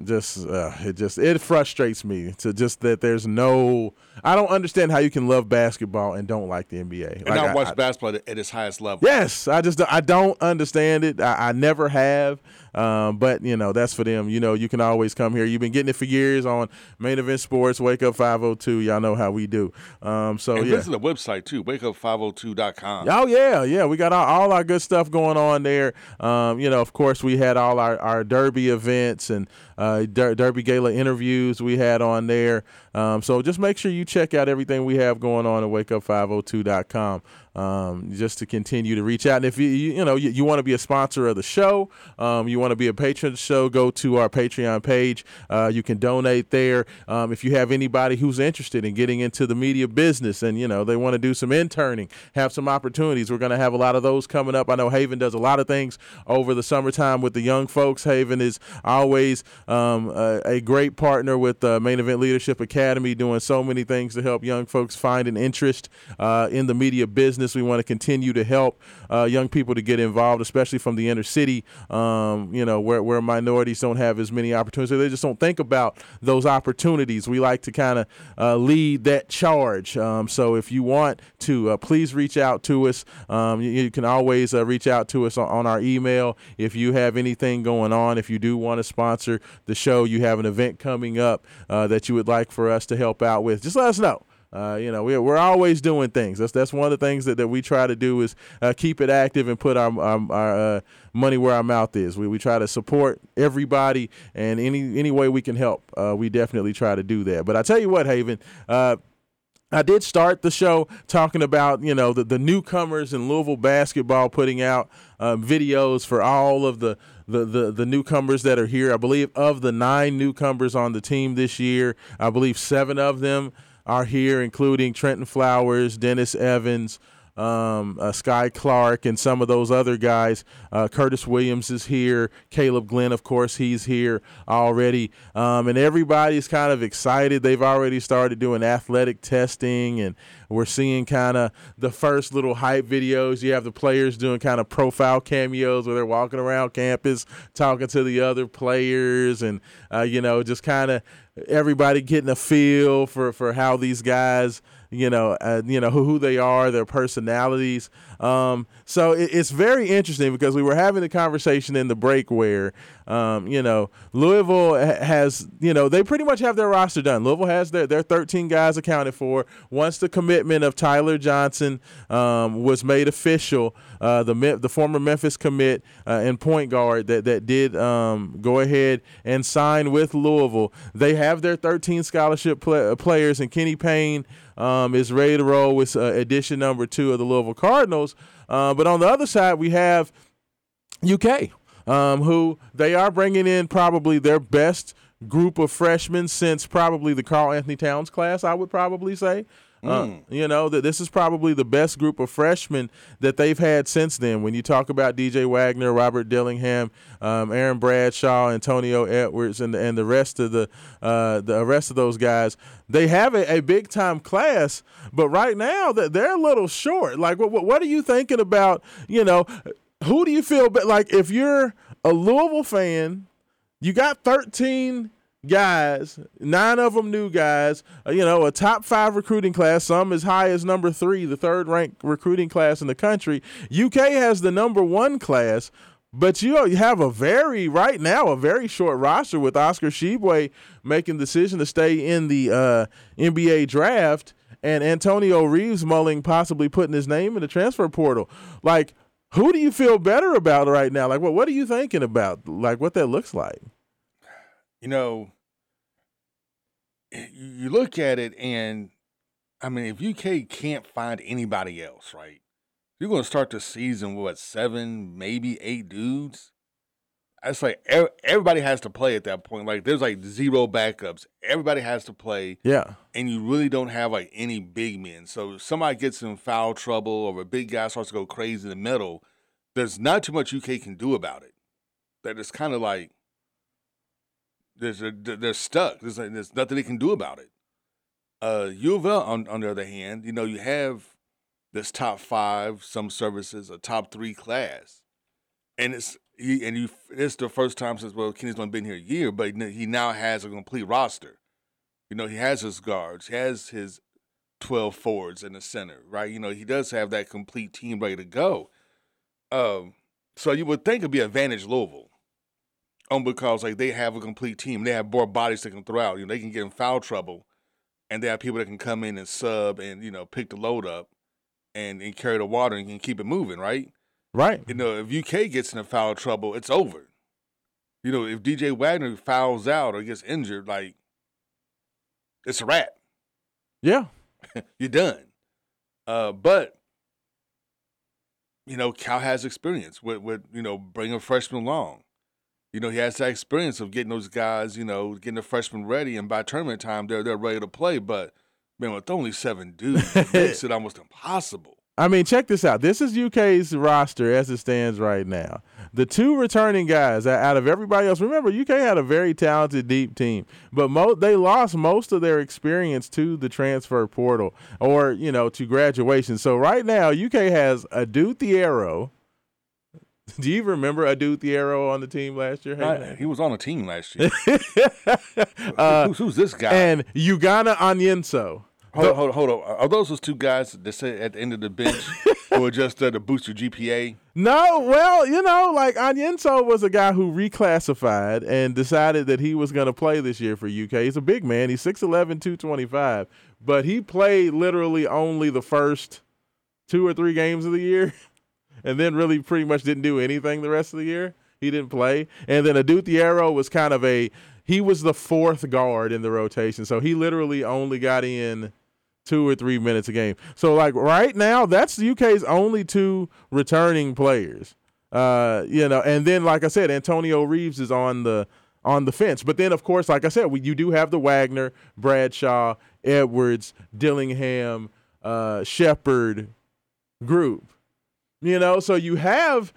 just uh, it just it frustrates me to just that there's no I don't understand how you can love basketball and don't like the NBA. and Like, not I- watch I- basketball at its highest level. Yes, I just I don't understand it. I, I never have. Um, but you know that's for them. You know you can always come here. You've been getting it for years on Main Event Sports. Wake up 502. Y'all know how we do. Um, so and yeah. visit the website too, wakeup502.com. Oh yeah, yeah. We got all, all our good stuff going on there. Um, you know, of course, we had all our, our Derby events and uh, Der- Derby Gala interviews we had on there. Um, so just make sure you check out everything we have going on at wakeup502.com. Um, just to continue to reach out. And if you you, you know you, you want to be a sponsor of the show, um, you want to be a patron of the show, go to our Patreon page. Uh, you can donate there. Um, if you have anybody who's interested in getting into the media business and you know they want to do some interning, have some opportunities, we're going to have a lot of those coming up. I know Haven does a lot of things over the summertime with the young folks. Haven is always um, a, a great partner with the Main Event Leadership Academy, doing so many things to help young folks find an interest uh, in the media business We want to continue to help uh, young people to get involved, especially from the inner city. Um, you know, where where minorities don't have as many opportunities, they just don't think about those opportunities. We like to kind of uh, lead that charge. Um, so if you want to, uh, please reach out to us. Um, you, you, can always uh, reach out to us on, on our email if you have anything going on. If you do want to sponsor the show, you have an event coming up uh, that you would like for us to help out with. Just let us know. Uh, you know, we're, we're always doing things. That's that's one of the things that, that we try to do is uh, keep it active and put our our, our uh, money where our mouth is. We, we try to support everybody and any any way we can help. Uh, we definitely try to do that. But I tell you what, Haven. Uh, I did start the show talking about you know the, the newcomers in Louisville basketball putting out um, videos for all of the, the, the the newcomers that are here. I believe of the nine newcomers on the team this year, I believe seven of them are here, including Trentyn Flowers, Dennis Evans, um, uh, Skyy Clark, and some of those other guys. Uh, Curtis Williams is here. Caleb Glenn, of course, he's here already. Um, and everybody's kind of excited. They've already started doing athletic testing, and we're seeing kind of the first little hype videos. You have the players doing kind of profile cameos where they're walking around campus talking to the other players, and, uh, you know, just kind of everybody getting a feel for, for how these guys – you know, uh, you know who, who they are, their personalities. Um, so it, it's very interesting because we were having a conversation in the break where, um, you know, Louisville has, you know, they pretty much have their roster done. Louisville has their, their 13 guys accounted for. Once the commitment of Ty-Laur Johnson um, was made official, uh, the the former Memphis commit uh, and point guard that that did um, go ahead and sign with Louisville. They have their 13 scholarship play, players, and Kenny Payne um, is ready to roll with uh, edition number two of the Louisville Cardinals. Uh, but on the other side, we have UK, um, who they are bringing in probably their best group of freshmen since probably the Karl-Anthony Towns class, I would probably say. Uh, Mm. you know that this is probably the best group of freshmen that they've had since then. When you talk about DJ Wagner, Robert Dillingham, um, Aaron Bradshaw, Antonio Edwards, and and the rest of the uh, the rest of those guys, they have a, a big time class. But right now that they're a little short. Like, what, what are you thinking about? You know, who do you feel like if you're a Louisville fan? You got 13 guys, nine of them new guys, uh, you know, a top five recruiting class, some as high as number three, the third ranked recruiting class in the country. UK has the number one class. But you have a very right now a very short roster with Oscar Tshiebwe making the decision to stay in the uh, NBA draft and Antonio Reeves mulling possibly putting his name in the transfer portal. Like, who do you feel better about right now? Like, what what are you thinking about? Like, what that looks like? You know, you look at it and I mean, if UK can't find anybody else, right? You're going to start the season with what, seven, maybe eight dudes. It's like everybody has to play at that point. Like there's like zero backups. Everybody has to play. Yeah. And you really don't have like any big men. So if somebody gets in foul trouble or a big guy starts to go crazy in the middle, there's not too much UK can do about it. That it's kind of like there's a, they're stuck. There's there's nothing they can do about it. Uh, U of L, on, on the other hand, you know, you have this top five, some services, a top three class, and it's he, and you. It's the first time since well, Kenny's only been here a year, but he now has a complete roster. You know, he has his guards, he has his twelve forwards in the center, right? You know, he does have that complete team ready to go. Um, so you would think it'd be advantage Louisville on because like they have a complete team. They have more bodies they can throw out. You know, they can get in foul trouble, and they have people that can come in and sub and you know pick the load up, and, and carry the water and can keep it moving. Right. Right. You know, if UK gets in foul trouble, it's over. You know, if DJ Wagner fouls out or gets injured, like it's a wrap. Yeah. You're done. Uh, but you know, Cal has experience with with you know bringing freshmen along. You know, he has that experience of getting those guys, you know, getting the freshmen ready, and by tournament time, they're they're ready to play. But man, with only seven dudes, it makes it almost impossible. I mean, check this out. This is UK's roster as it stands right now. The two returning guys out of everybody else. Remember, UK had a very talented, deep team, but mo- they lost most of their experience to the transfer portal or you know to graduation. So right now, UK has Adou Thiero. Do you remember Adou Thiero on the team last year? Hey, he was on a team last year. Uh, who's, who's this guy? And Ugonna Onyenso. hold, on, hold, on, hold on. Are those those two guys that sit at the end of the bench who are just there to boost your GPA? No, well, you know, like Onyenso was a guy who reclassified and decided that he was going to play this year for UK. He's a big man. He's 6'11", 225, but he played literally only the first two or three games of the year and then really pretty much didn't do anything the rest of the year. He didn't play. And then Adou Thiero was kind of a he was the fourth guard in the rotation. So he literally only got in two or three minutes a game. So like right now, that's the UK's only two returning players. Uh, you know, and then like I said, Antonio Reeves is on the on the fence. But then of course, like I said, we, you do have the Wagner, Bradshaw, Edwards, Dillingham, uh, Sheppard group. You know, so you have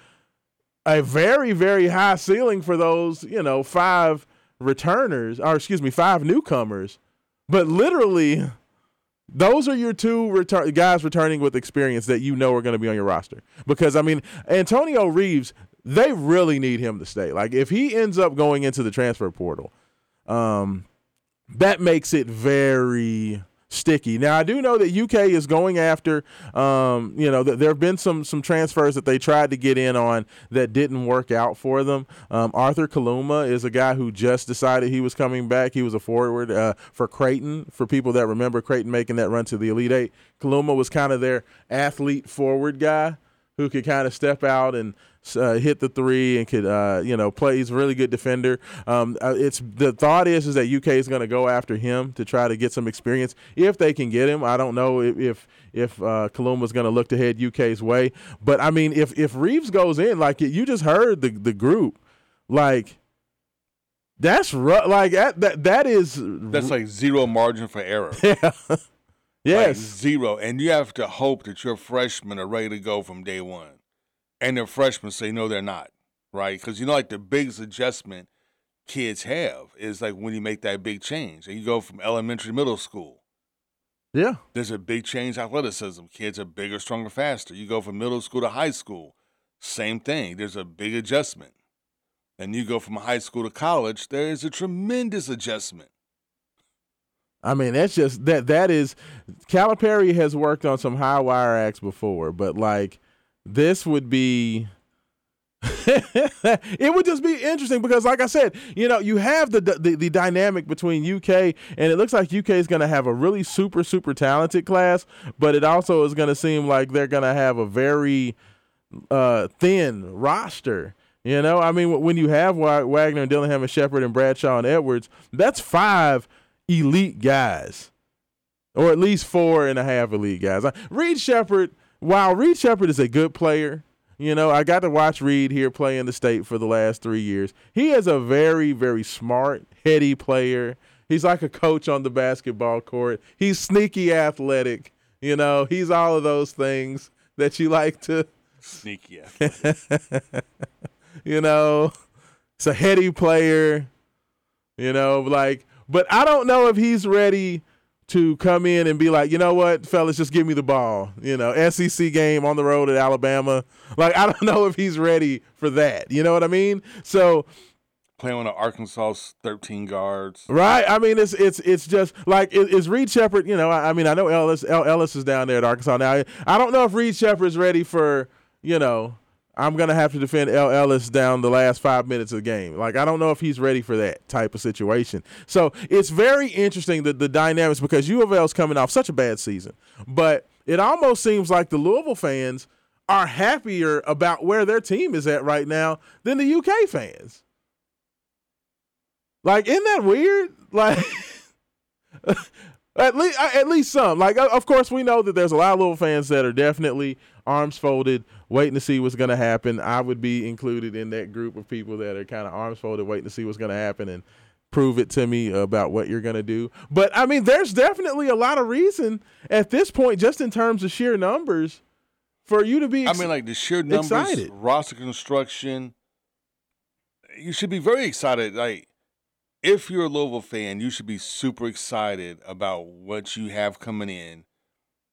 a very very high ceiling for those, you know, five returners or excuse me, five newcomers. But literally those are your two return guys returning with experience that you know are going to be on your roster. Because I mean, Antonio Reeves, they really need him to stay. Like if he ends up going into the transfer portal, um, that makes it very sticky. Now I do know that UK is going after, um, you know, th- there have been some some transfers that they tried to get in on that didn't work out for them. Um, Arthur Kaluma is a guy who just decided he was coming back. He was a forward uh, for Creighton. For people that remember Creighton making that run to the Elite Eight, Kaluma was kind of their athlete forward guy who could kind of step out and uh, hit the three and could uh, you know play. He's a really good defender. Um, uh, it's the thought is is that UK is going to go after him to try to get some experience if they can get him. I don't know if if, if uh, going to look to head UK's way, but I mean if if Reeves goes in like you just heard the the group like. That's like that, that. That is That's like zero margin for error. yeah. yes. Like zero. And you have to hope that your freshmen are ready to go from day one. And their freshmen say, no, they're not. Right? Because you know, like the biggest adjustment kids have is like when you make that big change and you go from elementary to middle school. Yeah. There's a big change in athleticism. Kids are bigger, stronger, faster. You go from middle school to high school. Same thing. There's a big adjustment. And you go from high school to college, there is a tremendous adjustment. I mean, that's just that that is Calipari has worked on some high wire acts before, but like this would be it would just be interesting because like I said, you know, you have the the, the dynamic between UK and it looks like UK is going to have a really super super talented class, but it also is going to seem like they're going to have a very uh thin roster. You know, I mean, when you have Wagner and Dillingham and Sheppard and Bradshaw and Edwards, that's five elite guys, or at least four and a half elite guys. Uh, Reed Sheppard, while Reed Sheppard is a good player, you know, I got to watch Reed here play in the state for the last three years. He is a very, very smart, heady player. He's like a coach on the basketball court. He's sneaky athletic. You know, he's all of those things that you like to Sneaky. athletic. you know, it's a heady player. You know, like, but I don't know if he's ready to come in and be like, you know what, fellas, just give me the ball. You know, SEC game on the road at Alabama. Like, I don't know if he's ready for that. You know what I mean? So, Playing on the Arkansas 13 guards. Right. I mean, it's it's it's just like is, is Reed Sheppard. You know, I, I mean, I know Ellis El, Ellis is down there at Arkansas now. I, I don't know if Reed Sheppard is ready for. You know, I'm gonna have to defend El Ellis down the last five minutes of the game. Like, I don't know if he's ready for that type of situation. So it's very interesting that the dynamics because U of L's coming off such a bad season, but it almost seems like the Louisville fans are happier about where their team is at right now than the UK fans. Like, isn't that weird? Like, at least at least some. Like, of course, we know that there's a lot of little fans that are definitely arms folded, waiting to see what's going to happen. I would be included in that group of people that are kind of arms folded, waiting to see what's going to happen and prove it to me about what you're going to do. But I mean, there's definitely a lot of reason at this point, just in terms of sheer numbers, for you to be. I mean, like the sheer numbers, excited. roster construction. You should be very excited. Like, if you're a Louisville fan, you should be super excited about what you have coming in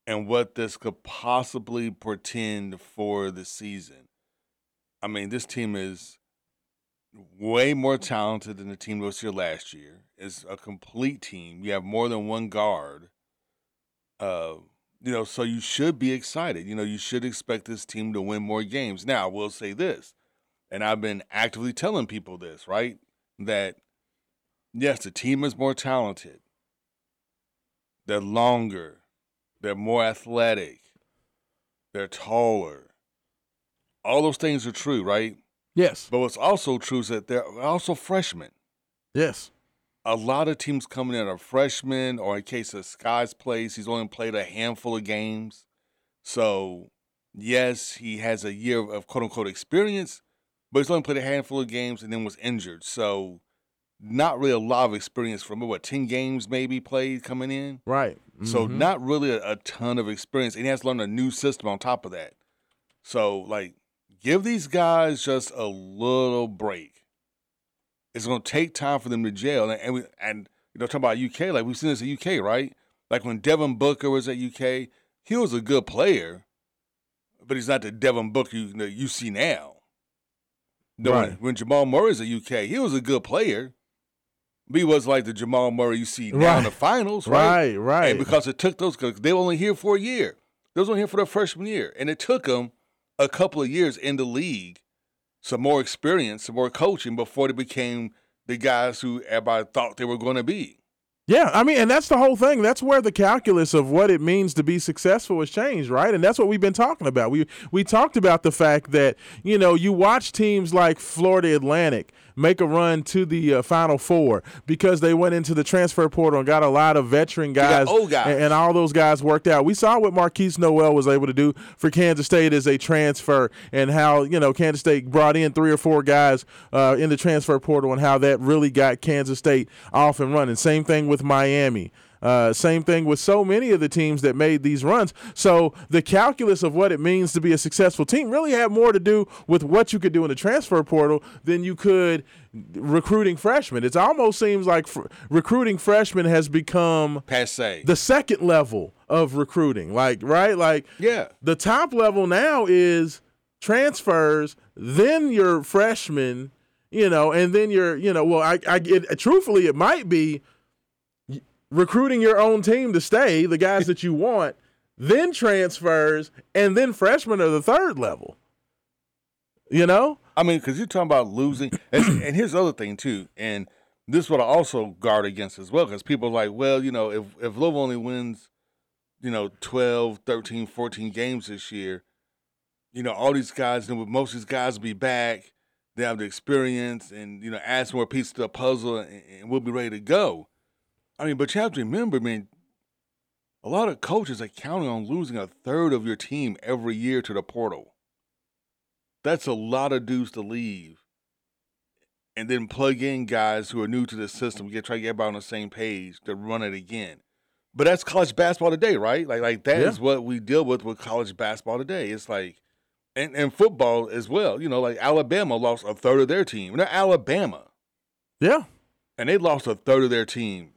and what this could possibly portend for the season. I mean, this team is way more talented than the team that was here last year. It's a complete team. You have more than one guard. Uh, you know, so you should be excited. You know, you should expect this team to win more games. Now, I will say this, and I've been actively telling people this, right? That yes, the team is more talented. They're longer. They're more athletic. They're taller. All those things are true, right? Yes. But what's also true is that they're also freshmen. Yes. A lot of teams coming in are freshmen, or in case of Sky's place, he's only played a handful of games. So, yes, he has a year of quote unquote experience, but he's only played a handful of games and then was injured. So, not really a lot of experience from what, 10 games maybe played coming in? Right. So, Mhm. not really a, a ton of experience. And he has to learn a new system on top of that. So, like, give these guys just a little break. It's going to take time for them to gel. And, and, we, and you know, talking about UK, like we've seen this at UK, right? Like when Devin Booker was at UK, he was a good player, but he's not the Devin Booker you, you see now. No, when- Right. when, Jamal Murray's at UK, he was a good player. He was like the Jamal Murray you see now in Right. the finals, right? Right, right. And because it took those, because they were only here for a year. They was only here for their freshman year, and it took them a couple of years in the league, some more experience, some more coaching before they became the guys who everybody thought they were going to be. Yeah, I mean, and that's the whole thing. That's where the calculus of what it means to be successful has changed, right? And that's what we've been talking about. We we talked about the fact that you know you watch teams like Florida Atlantic make a run to the uh, Final Four because they went into the transfer portal and got a lot of veteran guys, old guys. and, and all those guys worked out. We saw what Markquis Nowell was able to do for Kansas State as a transfer, and how you know Kansas State brought in three or four guys uh, in the transfer portal, and how that really got Kansas State off and running. Same thing with Miami. Uh, same thing with so many of the teams that made these runs. So the calculus of what it means to be a successful team really had more to do with what you could do in the transfer portal than you could recruiting freshmen. It almost seems like fr- recruiting freshmen has become passe. The second level of recruiting, like right, like yeah, the top level now is transfers, then your freshmen, you know, and then your, you know, well, I, I get truthfully, it might be recruiting your own team to stay, the guys that you want, then transfers, and then freshmen are the third level. You know? I mean, because you're talking about losing. And, and here's the other thing, too. And this is what I also guard against as well, because people are like, well, you know, if, if Louisville only wins, you know, 12, 13, 14 games this year, you know, all these guys, know, most of these guys will be back. They have the experience and, you know, add some more pieces to the puzzle and, and we'll be ready to go. I mean, but you have to remember, I mean, a lot of coaches are counting on losing a third of your team every year to the portal. That's a lot of dudes to leave. And then plug in guys who are new to the system, get try to get everybody on the same page to run it again. But that's college basketball today, right? Like like that is Yeah. what we deal with with college basketball today. It's like and, and football as well. You know, like Alabama lost a third of their team. They're Alabama. Yeah. And they lost a third of their team.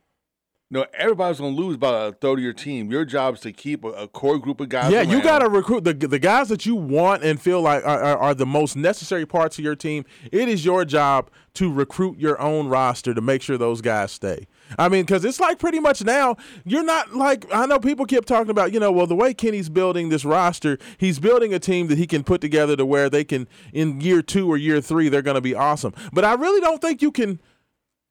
No, everybody's gonna lose about a third of your team. Your job is to keep a, a core group of guys. Yeah, you got to recruit the the guys that you want and feel like are, are, are the most necessary parts of your team. It is your job to recruit your own roster to make sure those guys stay. I mean, because it's like pretty much now you're not like I know people keep talking about you know well the way Kenny's building this roster, he's building a team that he can put together to where they can in year two or year three they're going to be awesome. But I really don't think you can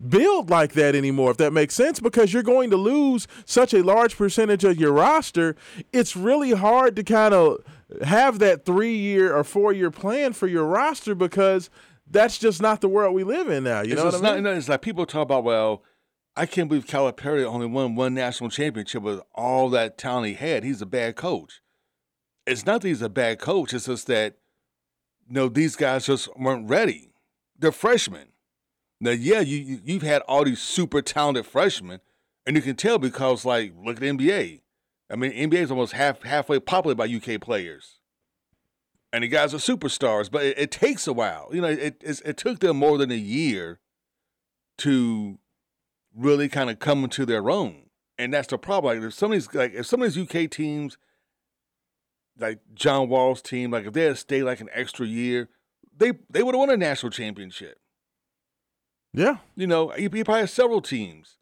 build like that anymore, if that makes sense, because you're going to lose such a large percentage of your roster. It's really hard to kind of have that three year or four year plan for your roster because that's just not the world we live in now. You It's know what I mean? not- you know, it's like people talk about, well, I can't believe Calipari only won one national championship with all that talent he had. He's a bad coach. It's not that he's a bad coach. It's just that, you know, these guys just weren't ready. They're freshmen. Now, yeah, you, you you've had all these super talented freshmen, and you can tell because, like, look at the NBA. I mean, NBA is almost half halfway populated by UK players. and the guys are superstars. But it, it takes a while. You know, it it's, it took them more than a year to really kind of come into their own, and that's the problem. Like if some of these like if some of these UK teams, like John Wall's team, like if they had stayed like an extra year, they they would have won a national championship. Yeah. You know, he, he probably has several teams.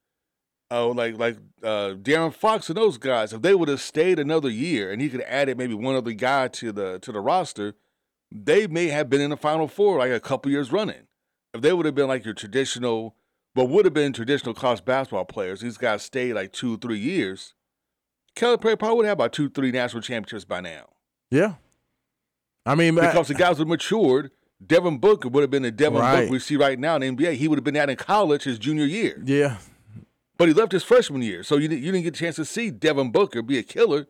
Oh, like like uh, De'Aaron Fox and those guys. If they would have stayed another year and he could have added maybe one other guy to the to the roster, they may have been in the Final Four like a couple years running. If they would have been like your traditional, but would have been traditional college basketball players, these guys stayed like two three years. Calipari probably would have about two three national championships by now. Yeah. I mean, because the guys would have matured. Devin Booker would have been the Devin Right. Booker we see right now in the NBA. He would have been out in college his junior year. Yeah. But he left his freshman year, so you, didn't- you didn't get a chance to see Devin Booker be a killer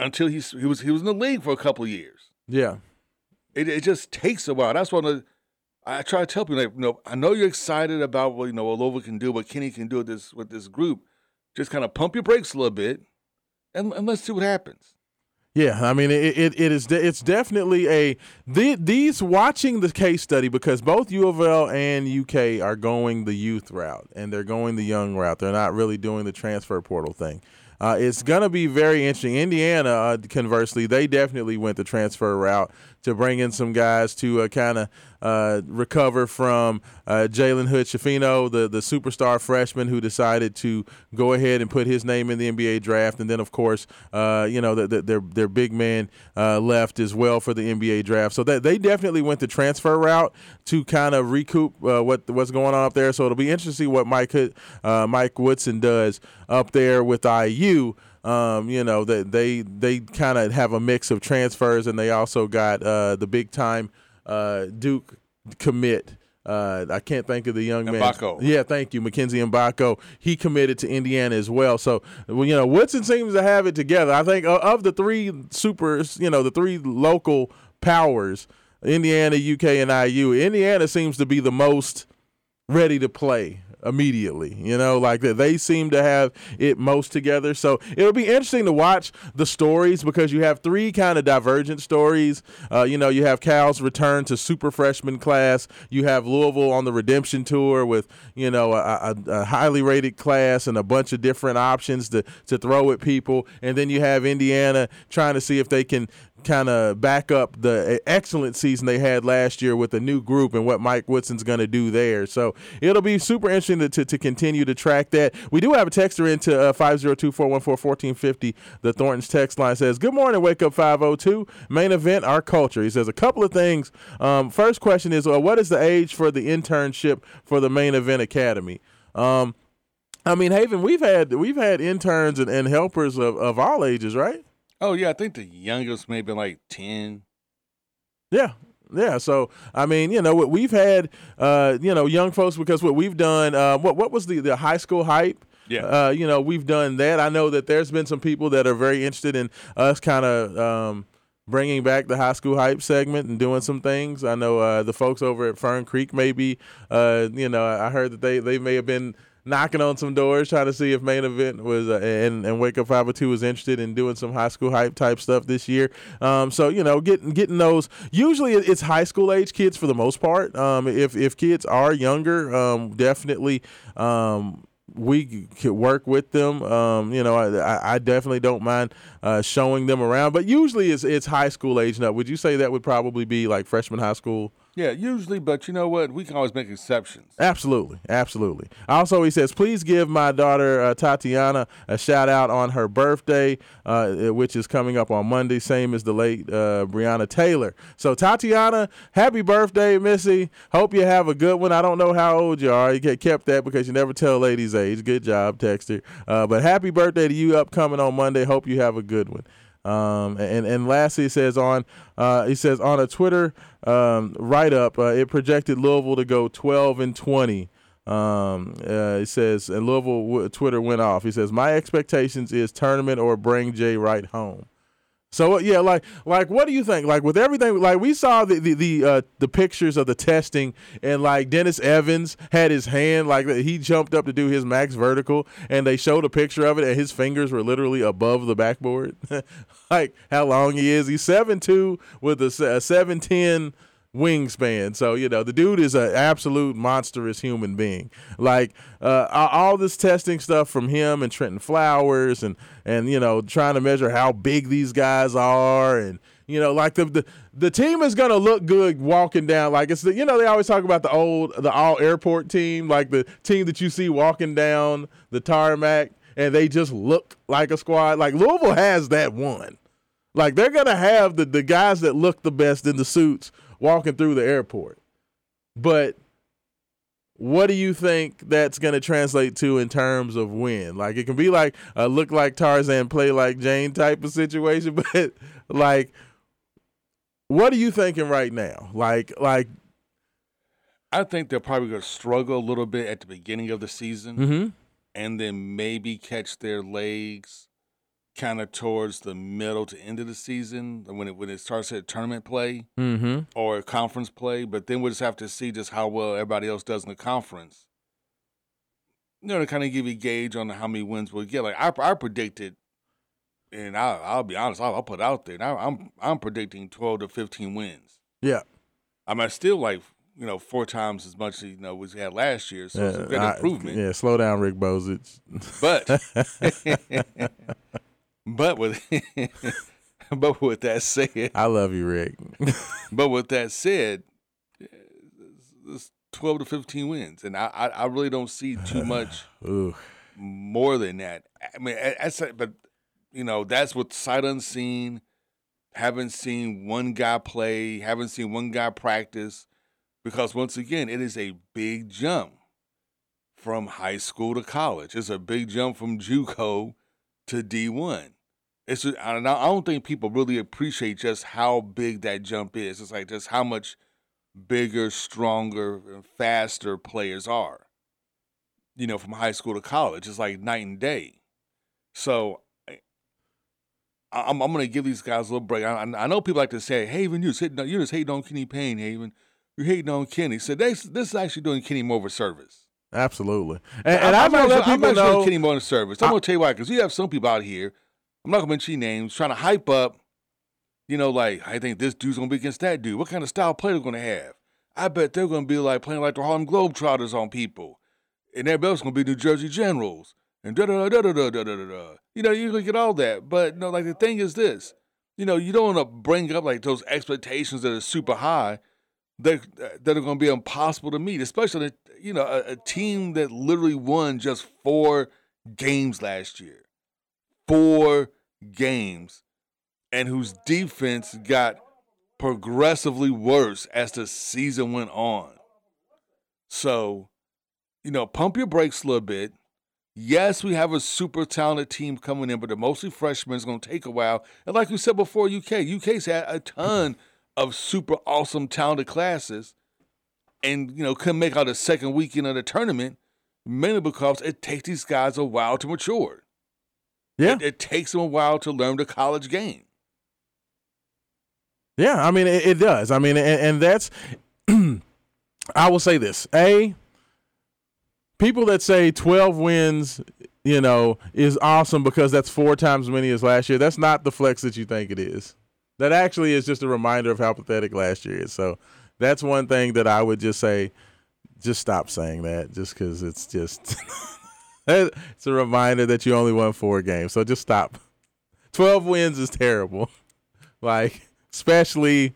until he's, he was he was in the league for a couple of years. Yeah. It, it just takes a while. That's one of the, I try to tell people. Like, you know, I know you're excited about what you know what Lova can do, what Kenny can do with this with this group. Just kind of pump your brakes a little bit, and, and let's see what happens. Yeah, I mean it. It, it is. It's definitely a the, these watching the case study because both U of L and UK are going the youth route and they're going the young route. They're not really doing the transfer portal thing. Uh, it's gonna be very interesting. Indiana, uh, conversely, they definitely went the transfer route to bring in some guys to uh, kind of uh, recover from uh, Jalen Hood-Schifino, the the superstar freshman who decided to go ahead and put his name in the NBA draft, and then of course, uh, you know, the, the, their their big man uh, left as well for the NBA draft. So that they definitely went the transfer route to kind of recoup uh, what what's going on up there. So it'll be interesting to see what Mike uh, Mike Woodson does up there with IU. Um, you know that they they kind of have a mix of transfers, and they also got uh, the big time uh, Duke commit. Uh, I can't think of the young man. Mgbako. Yeah, thank you, Mackenzie Mgbako. He committed to Indiana as well. So, well, you know, Woodson seems to have it together. I think uh, of the three supers, you know, the three local powers, Indiana, UK, and IU. Indiana seems to be the most ready to play immediately. You know, like that they seem to have it most together. So it'll be interesting to watch the stories because you have three kind of divergent stories. Uh, you know, you have Cal's return to super freshman class. You have Louisville on the redemption tour with you know a, a, a highly rated class and a bunch of different options to to throw at people. And then you have Indiana trying to see if they can kind of back up the excellent season they had last year with a new group and what Mike Woodson's going to do there. So it'll be super interesting to, to, to continue to track that. We do have a texter into uh, 502-414-1450. The Thornton's text line says, Good morning, Wake Up 502. Main event, our culture. He says a couple of things. Um, first question is, uh, what is the age for the internship for the Main Event Academy? Um, I mean, Haven, we've had we've had interns and, and helpers of, of all ages, right? Oh yeah, I think the youngest may have like ten. Yeah. Yeah, so I mean, you know, what we've had, uh, you know, young folks because what we've done. Uh, what what was the the high school hype? Yeah. Uh, you know, we've done that. I know that there's been some people that are very interested in us kind of um, bringing back the high school hype segment and doing some things. I know uh, the folks over at Fern Creek maybe, uh, you know, I heard that they they may have been knocking on some doors trying to see if main event was uh, and and wake up 502 was interested in doing some high school hype type stuff this year um, so you know getting getting those usually it's high school age kids for the most part um, if if kids are younger um, definitely um, we could work with them. Um, you know, I, I- definitely don't mind uh, showing them around, but usually it's it's high school age now. Would you say that would probably be like freshman high school? Yeah, usually, but you know what? We can always make exceptions. Absolutely, absolutely. Also, he says, please give my daughter uh, Tatiana a shout out on her birthday, uh, which is coming up on Monday, same as the late uh, Breonna Taylor. So, Tatiana, happy birthday, Missy. Hope you have a good one. I don't know how old you are. You kept that because you never tell ladies' age. Good job, Texter. Uh, but happy birthday to you upcoming on Monday. Hope you have a good one. Um, and and lastly, he says on uh, he says on a Twitter um, write up, uh, it projected Louisville to go 12 and 20. Um, uh, he says and Louisville w- Twitter went off. He says my expectations is tournament or bring Jay Wright home. So yeah, like like what do you think? Like with everything, like we saw the the the, uh, the pictures of the testing, and like Dennis Evans had his hand like he jumped up to do his max vertical, and they showed a picture of it, and his fingers were literally above the backboard. like how long he is? He's seven two with a seven ten wingspan. So you know the dude is an absolute monstrous human being. Like uh, all this testing stuff from him and Trentyn Flowers and and you know trying to measure how big these guys are and you know like the the, the team is gonna look good walking down like it's the you know they always talk about the old the all airport team like the team that you see walking down the tarmac and they just look like a squad like Louisville has that one. Like they're gonna have the, the guys that look the best in the suits walking through the airport. But what do you think that's going to translate to in terms of win? Like it can be like a look like Tarzan, play like Jane type of situation, but like, what are you thinking right now? Like, like, I think they're probably going to struggle a little bit at the beginning of the season, mm-hmm. and then maybe catch their legs kind of towards the middle to end of the season when it when it starts at tournament play mm-hmm. or conference play. But then we'll just have to see just how well everybody else does in the conference. You know, to kind of give you a gauge on how many wins we'll get. Like I, I predicted, and I, I'll be honest, I'll, I'll put it out there. Now I'm I'm predicting twelve to fifteen wins. Yeah, I mean, I still like you know four times as much as, you know as we had last year, so it's a good I- improvement. yeah, slow down, Rick Bozich. But but with but with that said, I love you, Rick. but with that said, it's twelve to fifteen wins, and I I, I really don't see too much more than that. I mean, that's but you know that's with sight unseen. Haven't seen one guy play. Haven't seen one guy practice, because once again, it is a big jump from high school to college. It's a big jump from JUCO to D one. It's I don't think people really appreciate just how big that jump is. It's like just how much bigger, stronger, and faster players are. You know, from high school to college, it's like night and day. So I'm I'm gonna give these guys a little break. I, I know people like to say, "Haven, you're sitting, you're just hating on Kenny Payne, Haven. You're hating on Kenny." So this this is actually doing Kenny more of a service. Absolutely, and, and I'm, gonna actually, let I'm people actually doing know. Kenny a service. I'm gonna tell you why, because you have some people out here. I'm not gonna mention names, trying to hype up. You know, like I think this dude's gonna be against that dude. What kind of style play they're gonna have? I bet they're gonna be like playing like the Harlem Globetrotters on people, and everybody else gonna be New Jersey Generals and da da da da da da da da da. You know, you gonna get all that, but no, like the thing is this. You know, you don't want to bring up like those expectations that are super high that that are going to be impossible to meet, especially you know a, a team that literally won just four games last year, four games, and whose defense got progressively worse as the season went on. So, you know, pump your brakes a little bit. Yes, we have a super talented team coming in, but they're mostly freshmen. It's going to take a while. And like we said before, UK, UK's had a ton of super awesome talented classes and, you know, couldn't make out the second weekend of the tournament, mainly because it takes these guys a while to mature. Yeah. It, it takes them a while to learn the college game. Yeah, I mean it, it does. I mean, and, and that's I will say this: a people that say twelve wins, you know, is awesome because that's four times as many as last year. That's not the flex that you think it is. That actually is just a reminder of how pathetic last year is. So that's one thing that I would just say: just stop saying that, just because it's just it's a reminder that you only won four games. So just stop. Twelve wins is terrible. like especially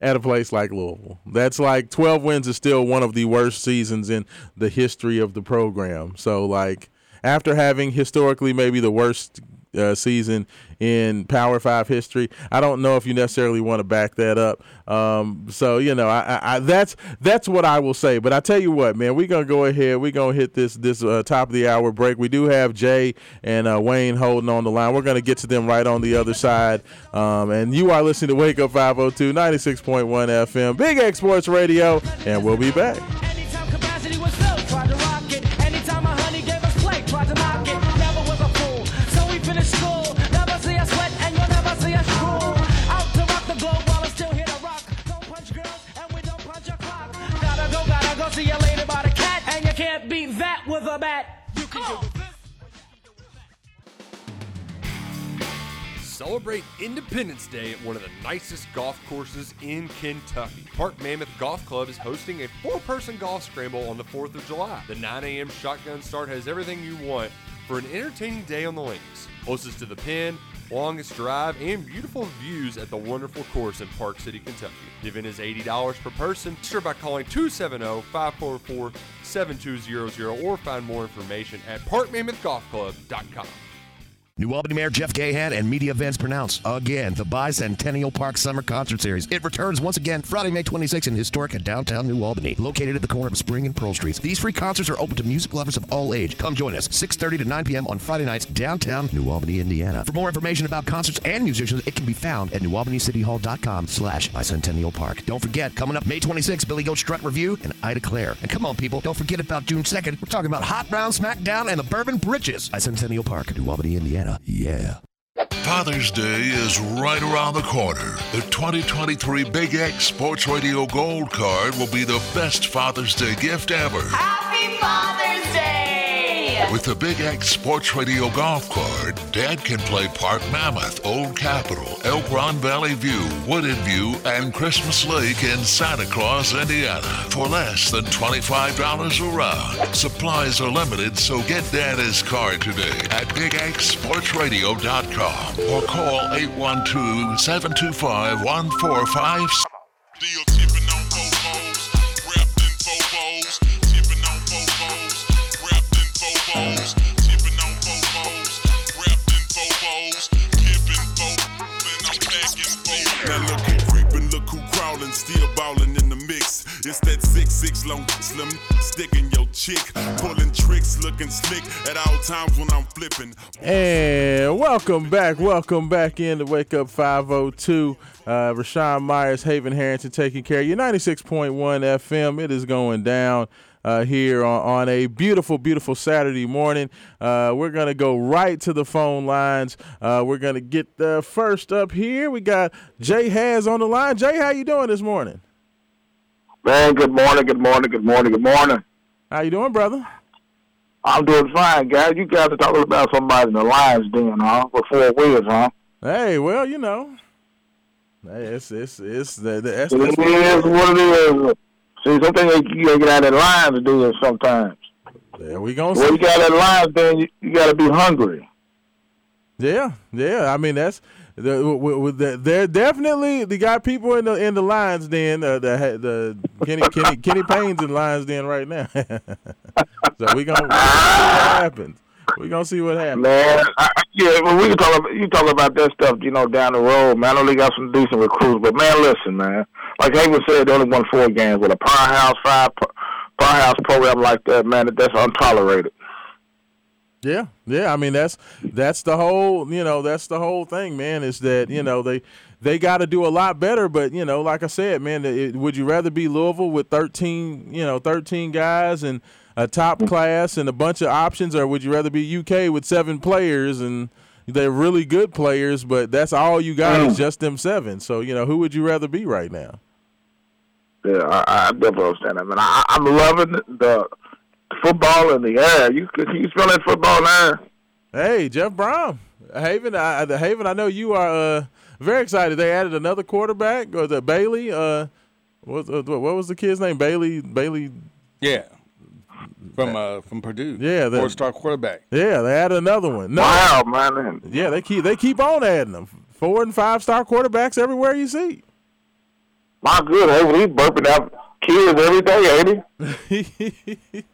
at a place like Louisville. That's like 12 wins is still one of the worst seasons in the history of the program. So like after having historically maybe the worst uh, season in Power Five history. I don't know if you necessarily want to back that up. Um, so you know, I, I, I, that's that's what I will say. But I tell you what, man, we're gonna go ahead. We're gonna hit this this uh, top of the hour break. We do have Jay and uh, Wayne holding on the line. We're gonna get to them right on the other side. Um, and you are listening to Wake Up 502 96.1 FM, Big X Sports Radio, and we'll be back. Club at? You can do it. Celebrate Independence Day at one of the nicest golf courses in Kentucky. Park Mammoth Golf Club is hosting a four person golf scramble on the 4th of July. The 9 a.m. shotgun start has everything you want for an entertaining day on the links. Closest to the pin, longest drive, and beautiful views at the wonderful course in Park City, Kentucky. The event is $80 per person. Register by calling 270 544 7200 or find more information at parkmammothgolfclub.com. New Albany Mayor Jeff Gahan and media events pronounce again the Bicentennial Park Summer Concert Series. It returns once again Friday, May 26th in historic downtown New Albany, located at the corner of Spring and Pearl Streets. These free concerts are open to music lovers of all age. Come join us 6:30 to 9 p.m. on Friday nights downtown New Albany, Indiana. For more information about concerts and musicians, it can be found at newalbanycityhall.com slash Bicentennial Park. Don't forget, coming up May 26th, Billy Goat Strut Review and Ida Claire. And come on, people, don't forget about June 2nd. We're talking about Hot Brown Smackdown and the Bourbon Bridges. Bicentennial Park, New Albany, Indiana. Yeah. Father's Day is right around the corner. The 2023 Big X Sports Radio Gold Card will be the best Father's Day gift ever. Happy Father's Day! With the Big X Sports Radio Golf Card, Dad can play Park Mammoth, Old Capitol, Elk Run Valley View, Wooded View, and Christmas Lake in Santa Claus, Indiana for less than $25 a round. Supplies are limited, so get Dad his card today at BigXSportsRadio.com or call 812 725 1456. Balling in the mix. It's that six six long slim sticking your chick, pulling tricks, looking slick at all times when I'm flipping. And welcome back, welcome back in to Wake Up 502. Uh, Raashaan Myers, Haven Harrington taking care of you. 96.1 FM. It is going down uh, here on, on a beautiful, beautiful Saturday morning. Uh, we're going to go right to the phone lines. Uh, we're going to get the first up here. We got Jay Has on the line. Jay, how you doing this morning? Man, good morning, good morning, good morning, good morning. How you doing, brother? I'm doing fine, guys. You guys are talking about somebody in the Lions Den, huh? For four wheels, huh? Hey, well, you know. It's it's it's the, the that's, It that's is what it is. See, something you gotta get out of that Lions do it sometimes. Yeah, we gonna Well, you got that Lions Den, you, you gotta be hungry. Yeah, yeah. I mean, that's the, w- w- the, they're definitely they got people in the in the Lions Den. Uh, the the Kenny Kenny Kenny Payne's in lines. Then right now. so we gonna see what happens. We gonna see what happens. Man, I, I- yeah, well, we can talk about you talk about that stuff, you know, down the road, man. I know they got some decent recruits, but man, listen, man. Like Haven said, they only won four games with a powerhouse five powerhouse program like that, man. That's untolerated. Yeah, yeah. I mean, that's that's the whole you know that's the whole thing, man. Is that you know they they got to do a lot better, but you know, like I said, man, it, would you rather be Louisville with thirteen you know thirteen guys and a top class and a bunch of options, or would you rather be UK with seven players and they're really good players, but that's all you got is just them seven. So you know, who would you rather be right now? Yeah, I, I definitely understand that, man. I, I'm loving the football in the air. You can you smell that football in the air? Hey, Jeff Brohm, Haven. I, the Haven. I know you are uh, very excited. They added another quarterback, or the Bailey. Uh, what, uh, what was the kid's name? Bailey. Bailey. Yeah. From uh from Purdue. Yeah, the- four star quarterback. Yeah, they added another one. No, Wow, man. Yeah, they keep they keep on adding them. Four and five star quarterbacks everywhere you see. My good, hey, he's burping out kids every day, ain't he?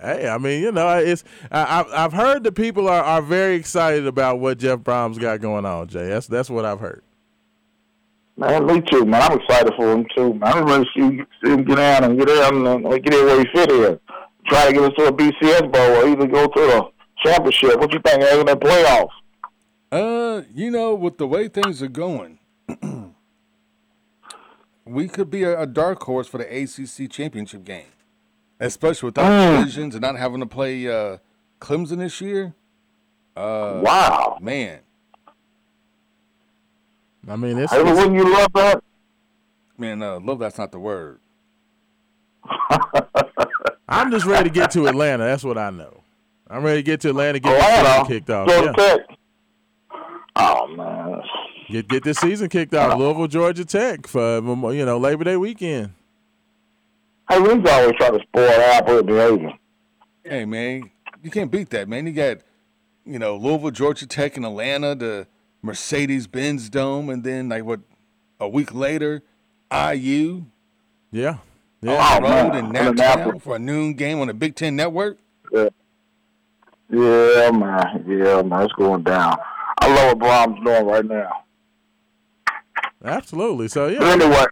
Hey, I mean, you know, it's I, I've I've heard that people are, are very excited about what Jeff Brohm's got going on. Jay, that's that's what I've heard. Man, me too, man. I'm excited for him too, man. Ready to see, see him get down and get down and get in where he fit here. Try to get us to a BCS bowl or even go to the championship. What you think? Having that playoffs? Uh, you know, with the way things are going, we could be a, a dark horse for the ACC championship game, especially without Mm. divisions and not having to play uh, Clemson this year. Uh, Wow. man! I mean, it's, Hey, but wouldn't you love that? Man, uh, love that's not the word. I'm just ready to get to Atlanta. That's what I know. I'm ready to get to Atlanta, get Atlanta? the season kicked off. Georgia Yeah. Tech. Oh man. Get get this season kicked off. Louisville, Georgia Tech for Memo- you know Labor Day weekend. Hey, we always try to spoil Apple behavior. Hey man, you can't beat that, man. You got, you know, Louisville, Georgia Tech, and Atlanta, the Mercedes Benz Dome, and then like what, a week later, IU. Yeah. Yeah. On the Oh, road man. in On Naptown for a noon game on the Big Ten Network. Yeah. Yeah, man. Yeah, man. It's going down. I love what Brohm's doing right now. Absolutely. So yeah. But anyway,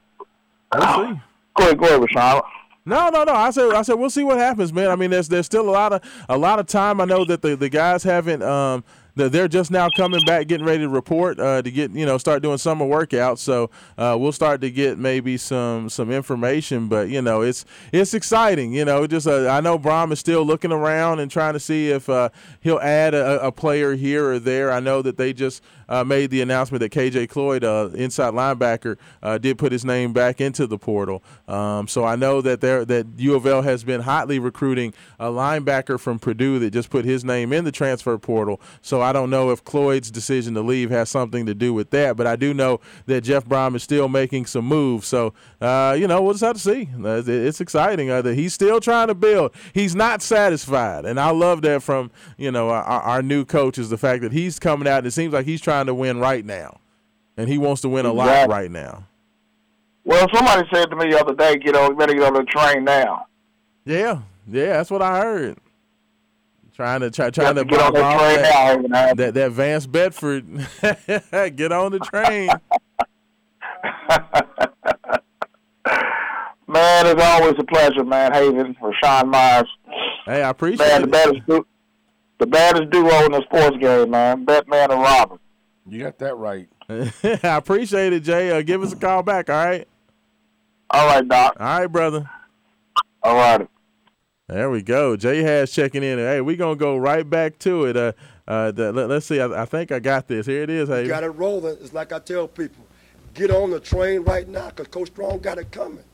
we'll see. Go ahead, go ahead, Raashaan. No, no, no. I said, I said, we'll see what happens, man. I mean, there's there's still a lot of a lot of time. I know that the, the guys haven't. Um, that they're just now coming back, getting ready to report uh, to get you know start doing summer workouts. So uh, we'll start to get maybe some some information. But you know, it's it's exciting. You know, just uh, I know Brohm is still looking around and trying to see if uh, he'll add a, a player here or there. I know that they just uh, made the announcement that KJ Cloyd, uh, inside linebacker, uh, did put his name back into the portal. Um, so I know that there that U of L has been hotly recruiting a linebacker from Purdue that just put his name in the transfer portal. So I don't know if Cloyd's decision to leave has something to do with that, but I do know that Jeff Brohm is still making some moves. So uh, you know we'll just have to see. Uh, It's exciting uh, that he's still trying to build. He's not satisfied, and I love that from you know our, our new coach is the fact that he's coming out and it seems like he's trying to win right now, and he wants to win a lot Exactly. right now. Well, somebody said to me the other day, get on, better get on the train now. Yeah, yeah, that's what I heard. Trying to try, trying to get on borrow train that, now, that that Vance Bedford, get on the train. Man, it's always a pleasure, man. Haven, Raashaan Myers. Hey, I appreciate man, it. the baddest, du- the baddest duo in the sports game, man. Batman and Robin. You got that right. I appreciate it, Jay. Uh, give us a call back, all right? All right, Doc. All right, brother. All right. There we go. Jay has checking in. Hey, we're gonna go right back to it. Uh, uh, the, let, us see. I, I think I got this. Here it is. Hey, You got it rolling. It's like I tell people, get on the train right now because Coach Strong got it coming.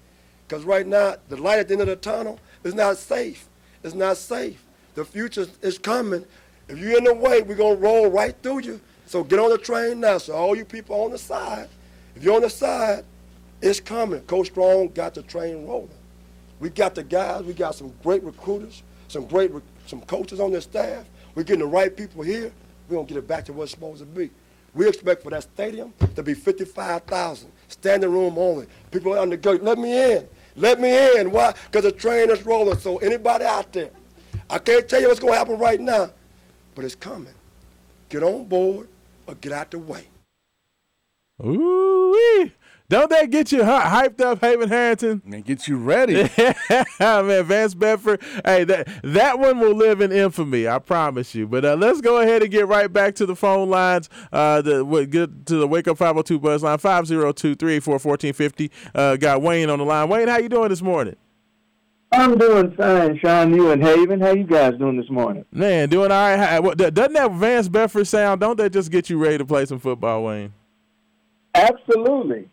Because right now, the light at the end of the tunnel is not safe. It's not safe. The future is coming. If you're in the way, we're going to roll right through you. So get on the train now. So all you people on the side, if you're on the side, it's coming. Coach Strong got the train rolling. We got the guys. We got some great recruiters, some great re- some coaches on the staff. We're getting the right people here. We're gonna get it back to what it's supposed to be. We expect for that stadium to be 55,000, standing room only. People on the gate, let me in, let me in. Why? Because the train is rolling. So anybody out there, I can't tell you what's gonna happen right now, but it's coming. Get on board or get out the way. Ooh, don't that get you hyped up, Haven Harrington? And get you ready. man, Vance Bedford. Hey, that that one will live in infamy, I promise you. But uh, let's go ahead and get right back to the phone lines. Uh, the get to the Wake Up 502 Buzz line 502-384-1450. Uh, got Wayne on the line. Wayne, how you doing this morning? I'm doing fine, Sean. You and Haven. How you guys doing this morning? Man, doing all right. Doesn't that Vance Bedford sound? Don't that just get you ready to play some football, Wayne? Absolutely.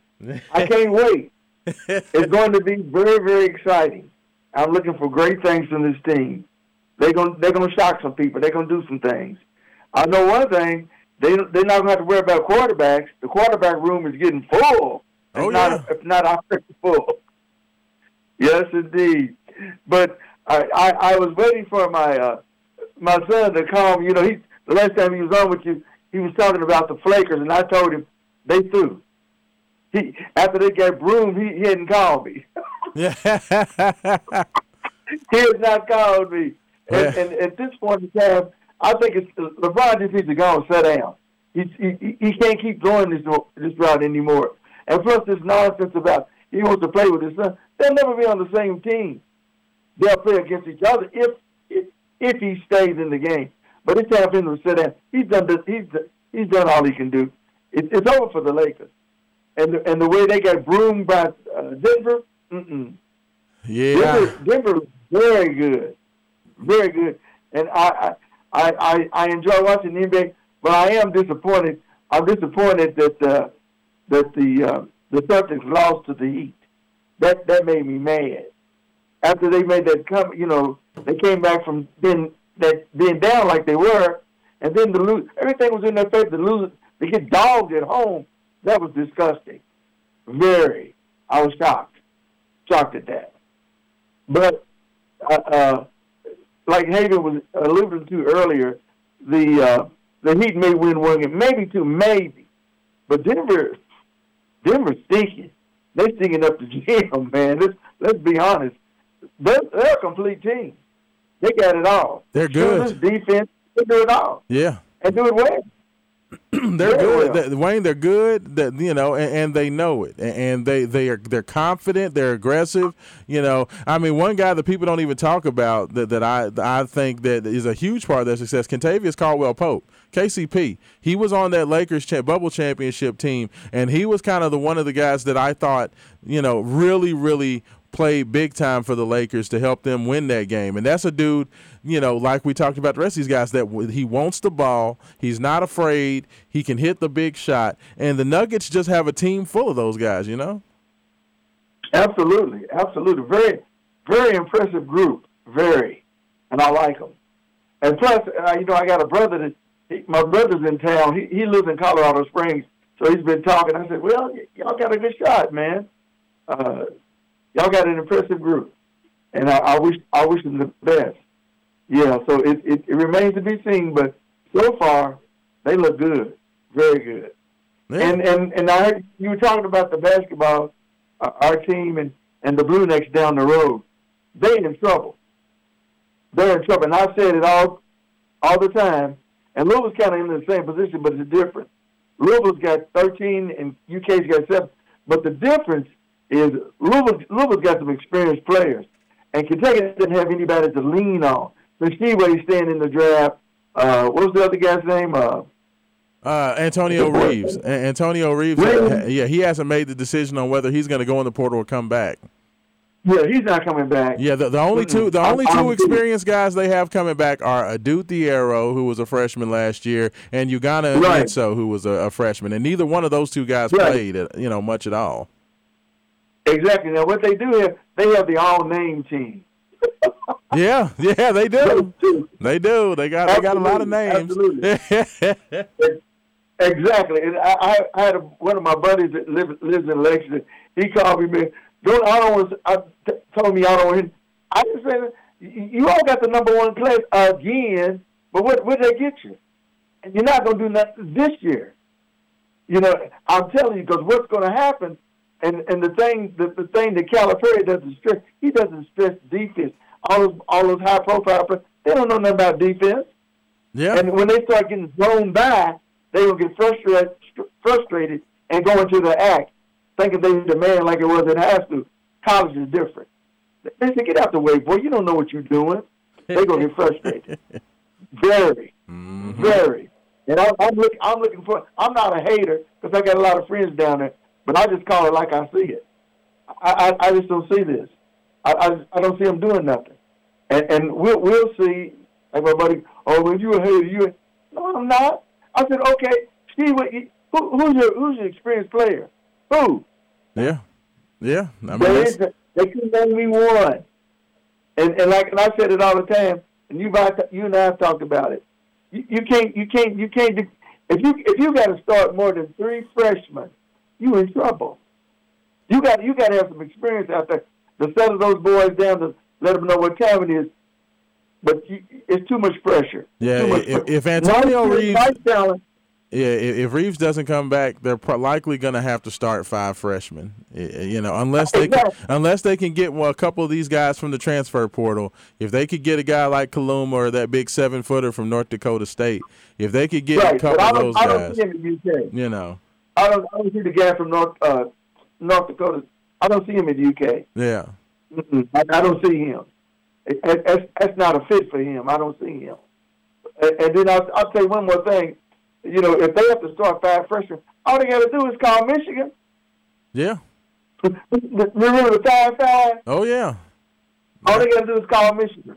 I can't wait. It's going to be very, very exciting. I'm looking for great things from this team. They're going they're going to shock some people. They're going to do some things. I know one thing. They they're not going to have to worry about quarterbacks. The quarterback room is getting full. If Oh, not, yeah. if not already full. Yes, indeed. But I, I, I was waiting for my uh, my son to call me. You know, he the last time he was on with you, he was talking about the Flakers, and I told him they threw. He after they got broom, he, he hadn't called me. yeah, he has not called me. And, and at this point in time, I think it's LeBron just needs to go and sit down. He, he he can't keep going this this route anymore. And plus, this nonsense about he wants to play with his son. They'll never be on the same team. They'll play against each other if if, if he stays in the game. But it's time for him to sit down. He's done this, he's he's done all he can do. It, it's over for the Lakers. And the, and the way they got broomed by uh, Denver, mm-mm. Yeah. Denver, Denver very good, very good, and I I, I I enjoy watching the NBA, but I am disappointed. I'm disappointed that uh, that the uh, the Celtics lost to the Heat. That that made me mad. After they made that come, you know, they came back from being that being down like they were, and then the lose everything was in their favor. To lose, they get dogged at home. That was disgusting. Very. I was shocked, shocked at that. But uh, uh, like Haven was alluding to earlier, the uh, the Heat may win one game, maybe two, maybe. But Denver, Denver's stinking. They're stinking up the gym, man. Let's let's be honest. They're, they're a complete team. They got it all. They're good. Shooters, defense, they do it all Yeah. and do it well. they're Yeah. good. They- Wayne, they're good. That you know, and, and they know it, and, and they they are they're confident. They're aggressive. You know, I mean, one guy that people don't even talk about that that I I think that is a huge part of their success. Kentavious Caldwell Pope, KCP. He was on that Lakers cha- bubble championship team, and he was kind of the one of the guys that I thought you know really really played big time for the Lakers to help them win that game. And that's a dude, you know, like we talked about the rest of these guys, that he wants the ball. He's not afraid. He can hit the big shot. And the Nuggets just have a team full of those guys, you know? Absolutely, absolutely. Very, very impressive group. Very, and I like them. And plus, uh, you know, I got a brother that he, my brother's in town. He he lives in Colorado Springs, so he's been talking. I said, "Well, y- y'all got a good shot, man. Uh, y'all got an impressive group, and I, I wish I wish them the best." Yeah, so it, it it remains to be seen, but so far they look good, very good. And and and I heard you were talking about the basketball, uh, our team and and the Blue Necks down the road. They in trouble. They're in trouble, and I've said it all all the time. And Louisville's kind of in the same position, but it's different. Louisville's got 13 and UK's got seven, but the difference is Louisville, Louisville's got some experienced players, and Kentucky doesn't have anybody to lean on. So Tshiebwe's staying in the draft. Uh, what was the other guy's name? Uh, Uh, Antonio Reeves. Antonio Reeves, uh, yeah, he hasn't made the decision on whether he's going to go in the portal or come back. yeah, he's not coming back. Yeah, the, the only two the only two experienced guys they have coming back are Adou Thiero, who was a freshman last year, and Ugonna Right. Onyenso, who was a, a freshman, and neither one of those two guys Right. played, uh, you know, much at all. Exactly. Now, what they do have, they have the all-name team. Yeah, yeah, they do. They do. They got they got a lot of names. Absolutely. exactly. And I, I, had a, one of my buddies that live, lives in Lexington. He called me, man. Don't I don't want. I t- told me I don't want. him- I just said, "You- all got the number one place again, but what what they get you? And you're not gonna do nothing this year. You know, I'm telling you because what's going to happen, and and the thing the, the thing that Calipari doesn't stress, he doesn't stress defense. All those all those high profile players, they don't know nothing about defense. Yeah. And when they start getting blown by, they will get frustrated, frustrated and go into the act, thinking they the man like it was in high school. College is different. They say, get out the way, boy. You don't know what you're doing. They're gonna get frustrated. Very, mm-hmm. very. And I'm, I'm looking. I'm looking for. I'm not a hater because I got a lot of friends down there, but I just call it like I see it. I, I, I just don't see this. I, I, I don't see them doing nothing. And, and we'll, we'll see. Like my buddy, oh, when you a hater, you. a-" No, I'm not. I said, okay, Steve, what who, who's your who's your experienced player? Who? Yeah, yeah. I mean, There that's- is a- they couldn't name me one. And and like and I said it all the time. And you you and I have talked about it. You, you can't you can't you can't if you if you got to start more than three freshmen, you in trouble. You got you got to have some experience out there to settle those boys down to let them know what time it is. But you, it's too much pressure. Yeah, much if, pressure. if Antonio Reeves, yeah, if, Reeves doesn't come back, they're likely going to have to start five freshmen. You know, unless they can, unless they can get well, a couple of these guys from the transfer portal. If they could get a guy like Kaluma or that big seven footer from North Dakota State, if they could get a couple of those I guys, see him in the UK. you know, I don't, I don't see the guy from North uh, North Dakota. I don't see him in the UK. yeah. Mm-mm. I, I don't see him. It, it, that's, that's not a fit for him. I don't see him. And, and then I'll, I'll tell you one more thing. You know, if they have to start five freshmen, all they got to do is call Michigan. Yeah. Remember the five five? Oh yeah. All they got to do is call Michigan.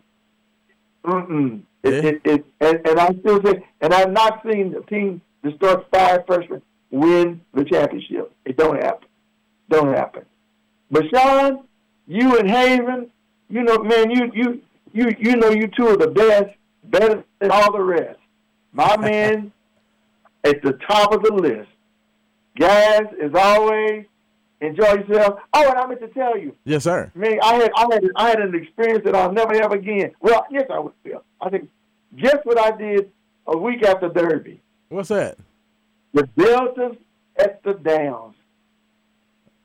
Mm-mm. It, it, it, and, and I still say, and I've not seen a team that starts five freshmen win the championship. It don't happen. Don't happen. But Sean, you and Haven, you know, man, you you you you know, you two are the best, better than all the rest. My man, at the top of the list. Guys, as always, enjoy yourself. Oh, and I meant to tell you, Yes, sir. man, I had I had I had an experience that I'll never have again. Well, yes, I would feel. I think guess what I did a week after Derby. What's that? The Deltas at the Downs.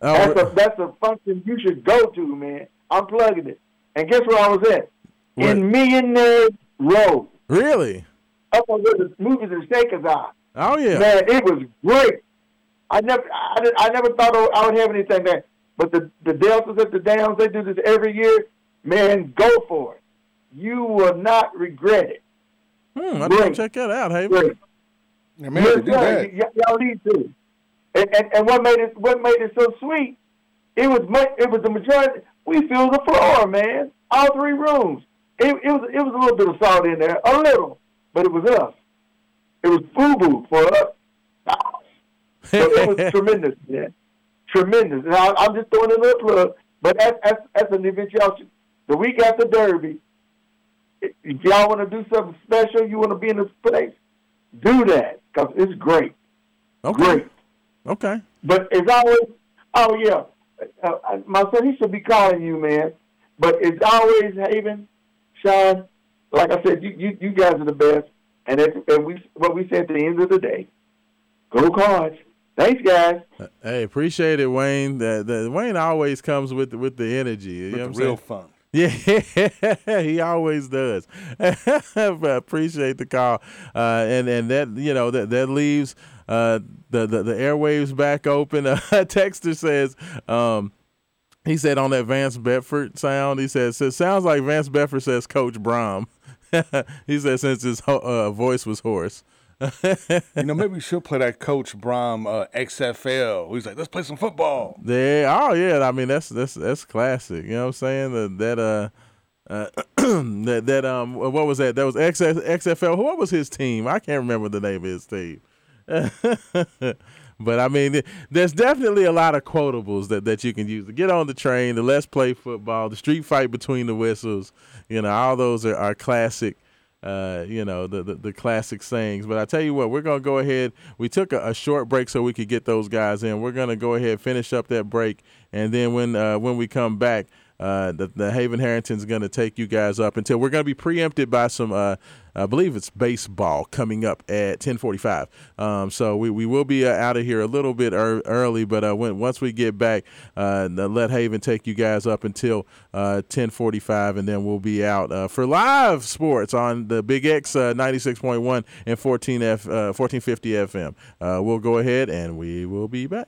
Oh, that's a that's a function you should go to, man. I'm plugging it. And guess where I was at? In Millionaire Row. Really? Up on where the movies and shakers are. Oh yeah. Man, it was great. I never, I, I never thought I would have anything there. But the the Deltas at the Downs, they do this every year. Man, go for it. You will not regret it. Hmm, I didn't check that out, hey. Great. Yeah, man, Yes, do sir. that. Y- y'all need to. And, and and what made it what made it so sweet? It was it was the majority. We filled the floor, man. All three rooms. It, it was it was a little bit of salt in there, a little, but it was us. It was boo boo for us. So it was tremendous, man. Tremendous. And I, I'm just throwing a little plug, but that's that's, that's an event y'all should. The week after Derby, if if y'all want to do something special, you want to be in this place, do that because it's great. Okay. Great. Okay. But it's always, oh yeah, uh, uh, my son, he should be calling you, man. But it's always Haven, Sean. Like I said, you you, you guys are the best. And it's, and we what we say at the end of the day, go cards. Thanks, guys. Hey, appreciate it, Wayne. The, the Wayne always comes with with the energy. You know what I'm the real saying? fun. Yeah, he always does. appreciate the call, uh, and and that you know that that leaves uh, the, the the airwaves back open. Uh, Texter says. Um, he said on that Vance Bedford sound, he says, it sounds like Vance Bedford says Coach Brohm. he said since his uh, voice was hoarse. You know, maybe we should play that Coach Brohm uh, XFL. He's like, let's play some football. Yeah. Oh yeah. I mean that's that's that's classic. You know what I'm saying? That that uh. Uh, that that um what was that? That was XS, XFL. What was his team? I can't remember the name of his team. but I mean, there's definitely a lot of quotables that, that you can use to get on the train. The let's play football, the street fight between the whistles. You know, all those are, are classic. Uh, you know the, the the classic sayings. But I tell you what, we're gonna go ahead. We took a, a short break so we could get those guys in. We're gonna go ahead finish up that break, and then when uh, when we come back, uh, the, the Haven Harrington's going to take you guys up until we're going to be preempted by some, uh, I believe it's baseball coming up at 10:45. Um, so we, we will be uh, out of here a little bit ear early, but uh, when once we get back, uh, let Haven take you guys up until uh, 10:45, and then we'll be out uh, for live sports on the Big X uh, 96.1 and 14 F 1450 FM. Uh, we'll go ahead and we will be back.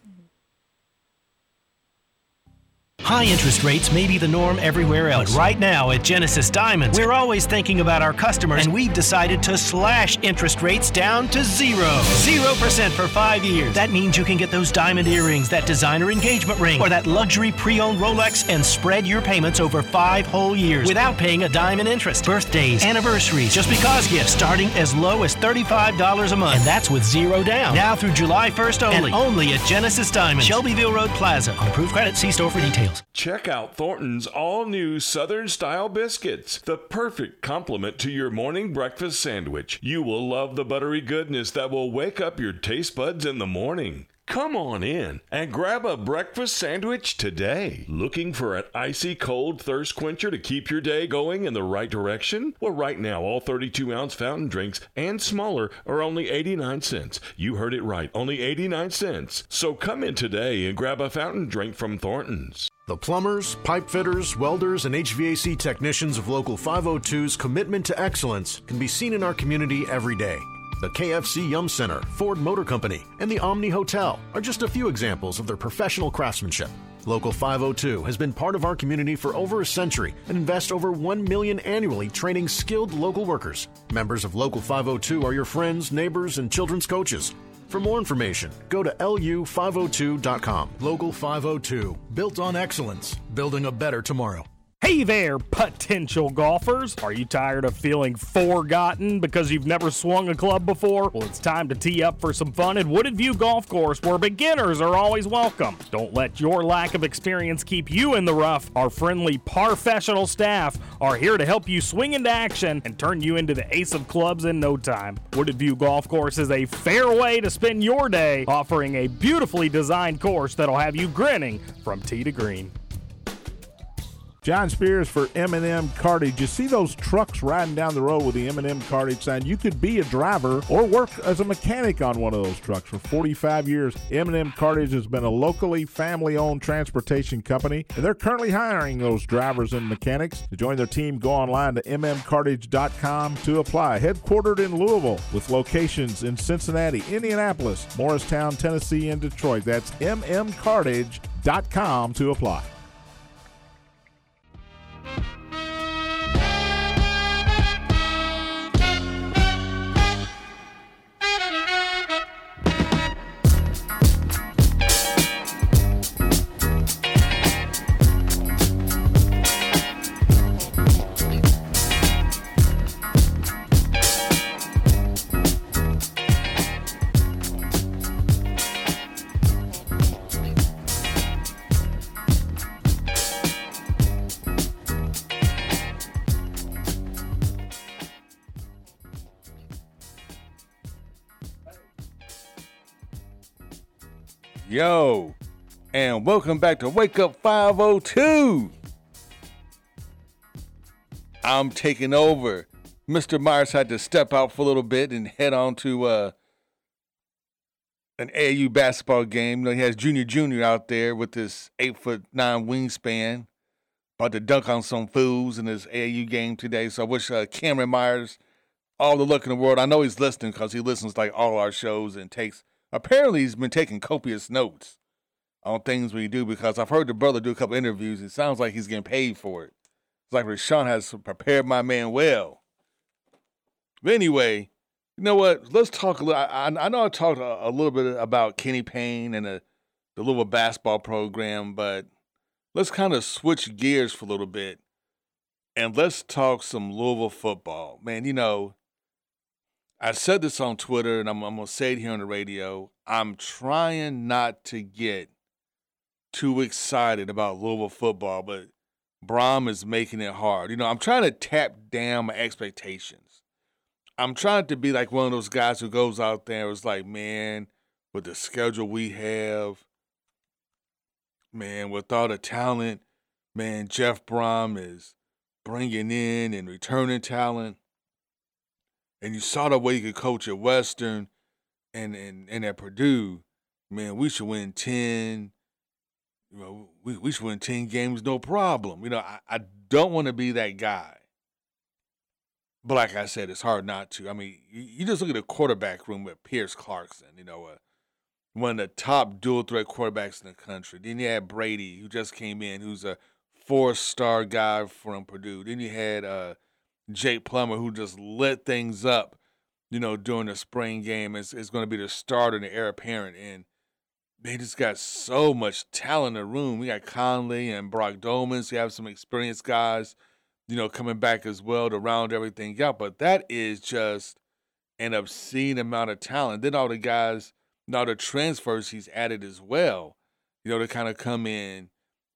High interest rates may be the norm everywhere else. But right now at Genesis Diamonds, we're always thinking about our customers, and we've decided to slash interest rates down to zero. Zero percent for five years. That means you can get those diamond earrings, that designer engagement ring, or that luxury pre owned Rolex and spread your payments over five whole years without paying a dime in interest. Birthdays, anniversaries, just because gifts starting as low as $35 a month. And that's with zero down. Now through July 1st only. And only at Genesis Diamonds, Shelbyville Road Plaza. On approved credit, see store for details. Check out Thornton's all new Southern style biscuits, the perfect complement to your morning breakfast sandwich. You will love the buttery goodness that will wake up your taste buds in the morning. Come on in and grab a breakfast sandwich today. Looking for an icy cold thirst quencher to keep your day going in the right direction? Well, right now, all 32 ounce fountain drinks and smaller are only 89 cents. You heard it right, only 89 cents. So come in today and grab a fountain drink from Thornton's. The plumbers, pipe fitters, welders, and HVAC technicians of Local 502's commitment to excellence can be seen in our community every day. The KFC Yum Center, Ford Motor Company, and the Omni Hotel are just a few examples of their professional craftsmanship. Local 502 has been part of our community for over a century and invests over 1 million annually training skilled local workers. Members of Local 502 are your friends, neighbors, and children's coaches. For more information, go to lu502.com. Local 502, built on excellence, building a better tomorrow. Hey there, potential golfers! Are you tired of feeling forgotten because you've never swung a club before? Well, it's time to tee up for some fun at Wooded View Golf Course where beginners are always welcome. Don't let your lack of experience keep you in the rough. Our friendly, professional staff are here to help you swing into action and turn you into the ace of clubs in no time. Wooded View Golf Course is a fair way to spend your day, offering a beautifully designed course that'll have you grinning from tee to green. John Spears for M&M Cartage. You see those trucks riding down the road with the M&M Cartage sign. You could be a driver or work as a mechanic on one of those trucks. For 45 years, M&M Cartage has been a locally family-owned transportation company, and they're currently hiring those drivers and mechanics. To join their team, go online to mmcartage.com to apply. Headquartered in Louisville with locations in Cincinnati, Indianapolis, Morristown, Tennessee, and Detroit. That's mmcartage.com to apply. Yo, and welcome back to Wake Up 502. I'm taking over. Mr. Myers had to step out for a little bit and head on to uh, an AAU basketball game. You know, he has Junior Junior out there with this eight foot nine wingspan, about to dunk on some fools in his AAU game today. So I wish uh, Cameron Myers all the luck in the world. I know he's listening because he listens like all our shows and takes Apparently, he's been taking copious notes on things we do because I've heard the brother do a couple interviews. It sounds like he's getting paid for it. It's like Raashaan has prepared my man well. But anyway, you know what? Let's talk a little. I, I know I talked a, a, little bit about Kenny Payne and the, the Louisville basketball program, but let's kind of switch gears for a little bit and let's talk some Louisville football. Man, you know, I said this on Twitter, and I'm, I'm going to say it here on the radio. I'm trying not to get too excited about Louisville football, but Brohm is making it hard. You know, I'm trying to tap down my expectations. I'm trying to be like one of those guys who goes out there and is like, man, with the schedule we have, man, with all the talent, man, Jeff Brohm is bringing in and returning talent and you saw the way he could coach at Western and and, and at Purdue, man, we should win ten. You know, we, we should win ten games, no problem. You know, I, I don't want to be that guy. But like I said, it's hard not to. I mean, you, you just look at the quarterback room with Pierce Clarkson, you know, uh, one of the top dual threat quarterbacks in the country. Then you had Brady, who just came in, who's a four star guy from Purdue. Then you had uh, Jack Plummer, who just lit things up, you know, during the spring game, is, is going to be the starter the heir apparent. And they just got so much talent in the room. We got Conley and Brock Domans. You have some experienced guys, you know, coming back as well to round everything out. But that is just an obscene amount of talent. Then all the guys, now the transfers he's added as well, you know, to kind of come in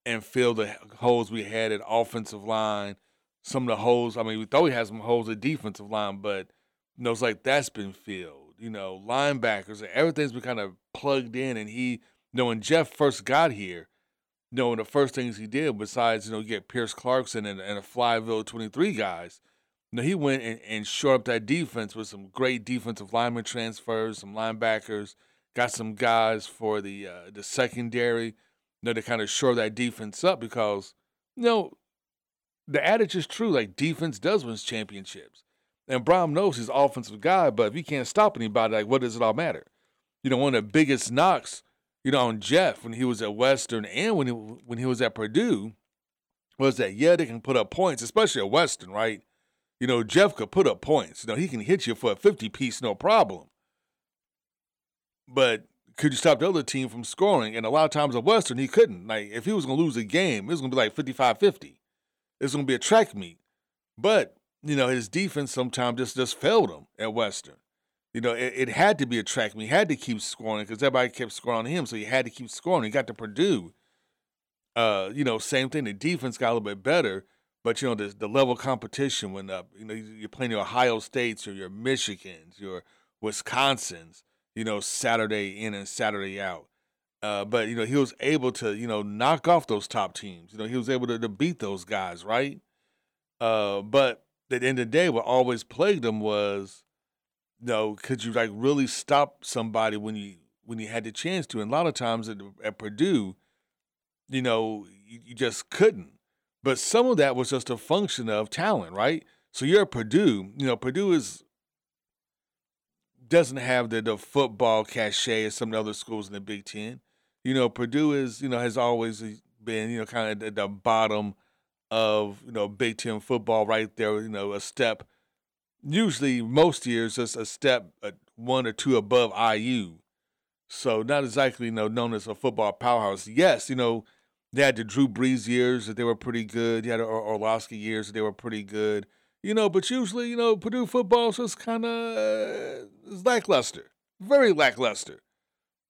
and fill the holes we had at offensive line some of the holes. I mean, we thought we had some holes at defensive line, but you know, it's like that's been filled. You know, linebackers, everything's been kind of plugged in. And he, you know, when Jeff first got here, you know, one of the first things he did, besides, you know, get Pierce Clarkson and, and a Flyville 23 guys, you know, he went and, and shored up that defense with some great defensive lineman transfers, some linebackers, got some guys for the uh, the secondary, you know, to kind of shore that defense up because, you know, the adage is true. Like defense does win championships, and Brohm knows he's offensive guy. But if he can't stop anybody, like what does it all matter? You know, one of the biggest knocks, you know, on Jeff when he was at Western and when he when he was at Purdue, was that yeah they can put up points, especially at Western, right? You know, Jeff could put up points. You know, he can hit you for a fifty piece, no problem. But could you stop the other team from scoring? And a lot of times at Western, he couldn't. Like, if he was going to lose a game, it was going to be like 55 50 it's going to be a track meet. But you know, his defense sometimes just just failed him at Western. You know, it, it had to be a track. He had to keep scoring because everybody kept scoring on him, so he had to keep scoring. He got to Purdue. Uh, you know, same thing. The defense got a little bit better, but you know, the the level of competition went up. You know, you're playing your Ohio States or your Michigans, your Wisconsins. You know, Saturday in and Saturday out. Uh, but you know, he was able to you know knock off those top teams. You know, he was able to, to beat those guys, right? Uh, but at the end of the day, what always plagued him was, you know, could you like really stop somebody when you when you had the chance to? And a lot of times at, at Purdue, you know, you, you just couldn't. But some of that was just a function of talent, right? So you're at Purdue. You know, Purdue is doesn't have the, the football cachet as some of the other schools in the Big Ten. You know, Purdue is you know has always uh, been you know kind of at the bottom of you know Big Ten football, right there. You know, a step. Usually, most years, just a step uh, one or two above IU. So not exactly you know known as a football powerhouse. Yes, you know they had the Drew Brees years that they were pretty good. You had the Or- Orlovsky years that they were pretty good. You know, but usually you know Purdue football is just kind of uh, lackluster, very lackluster.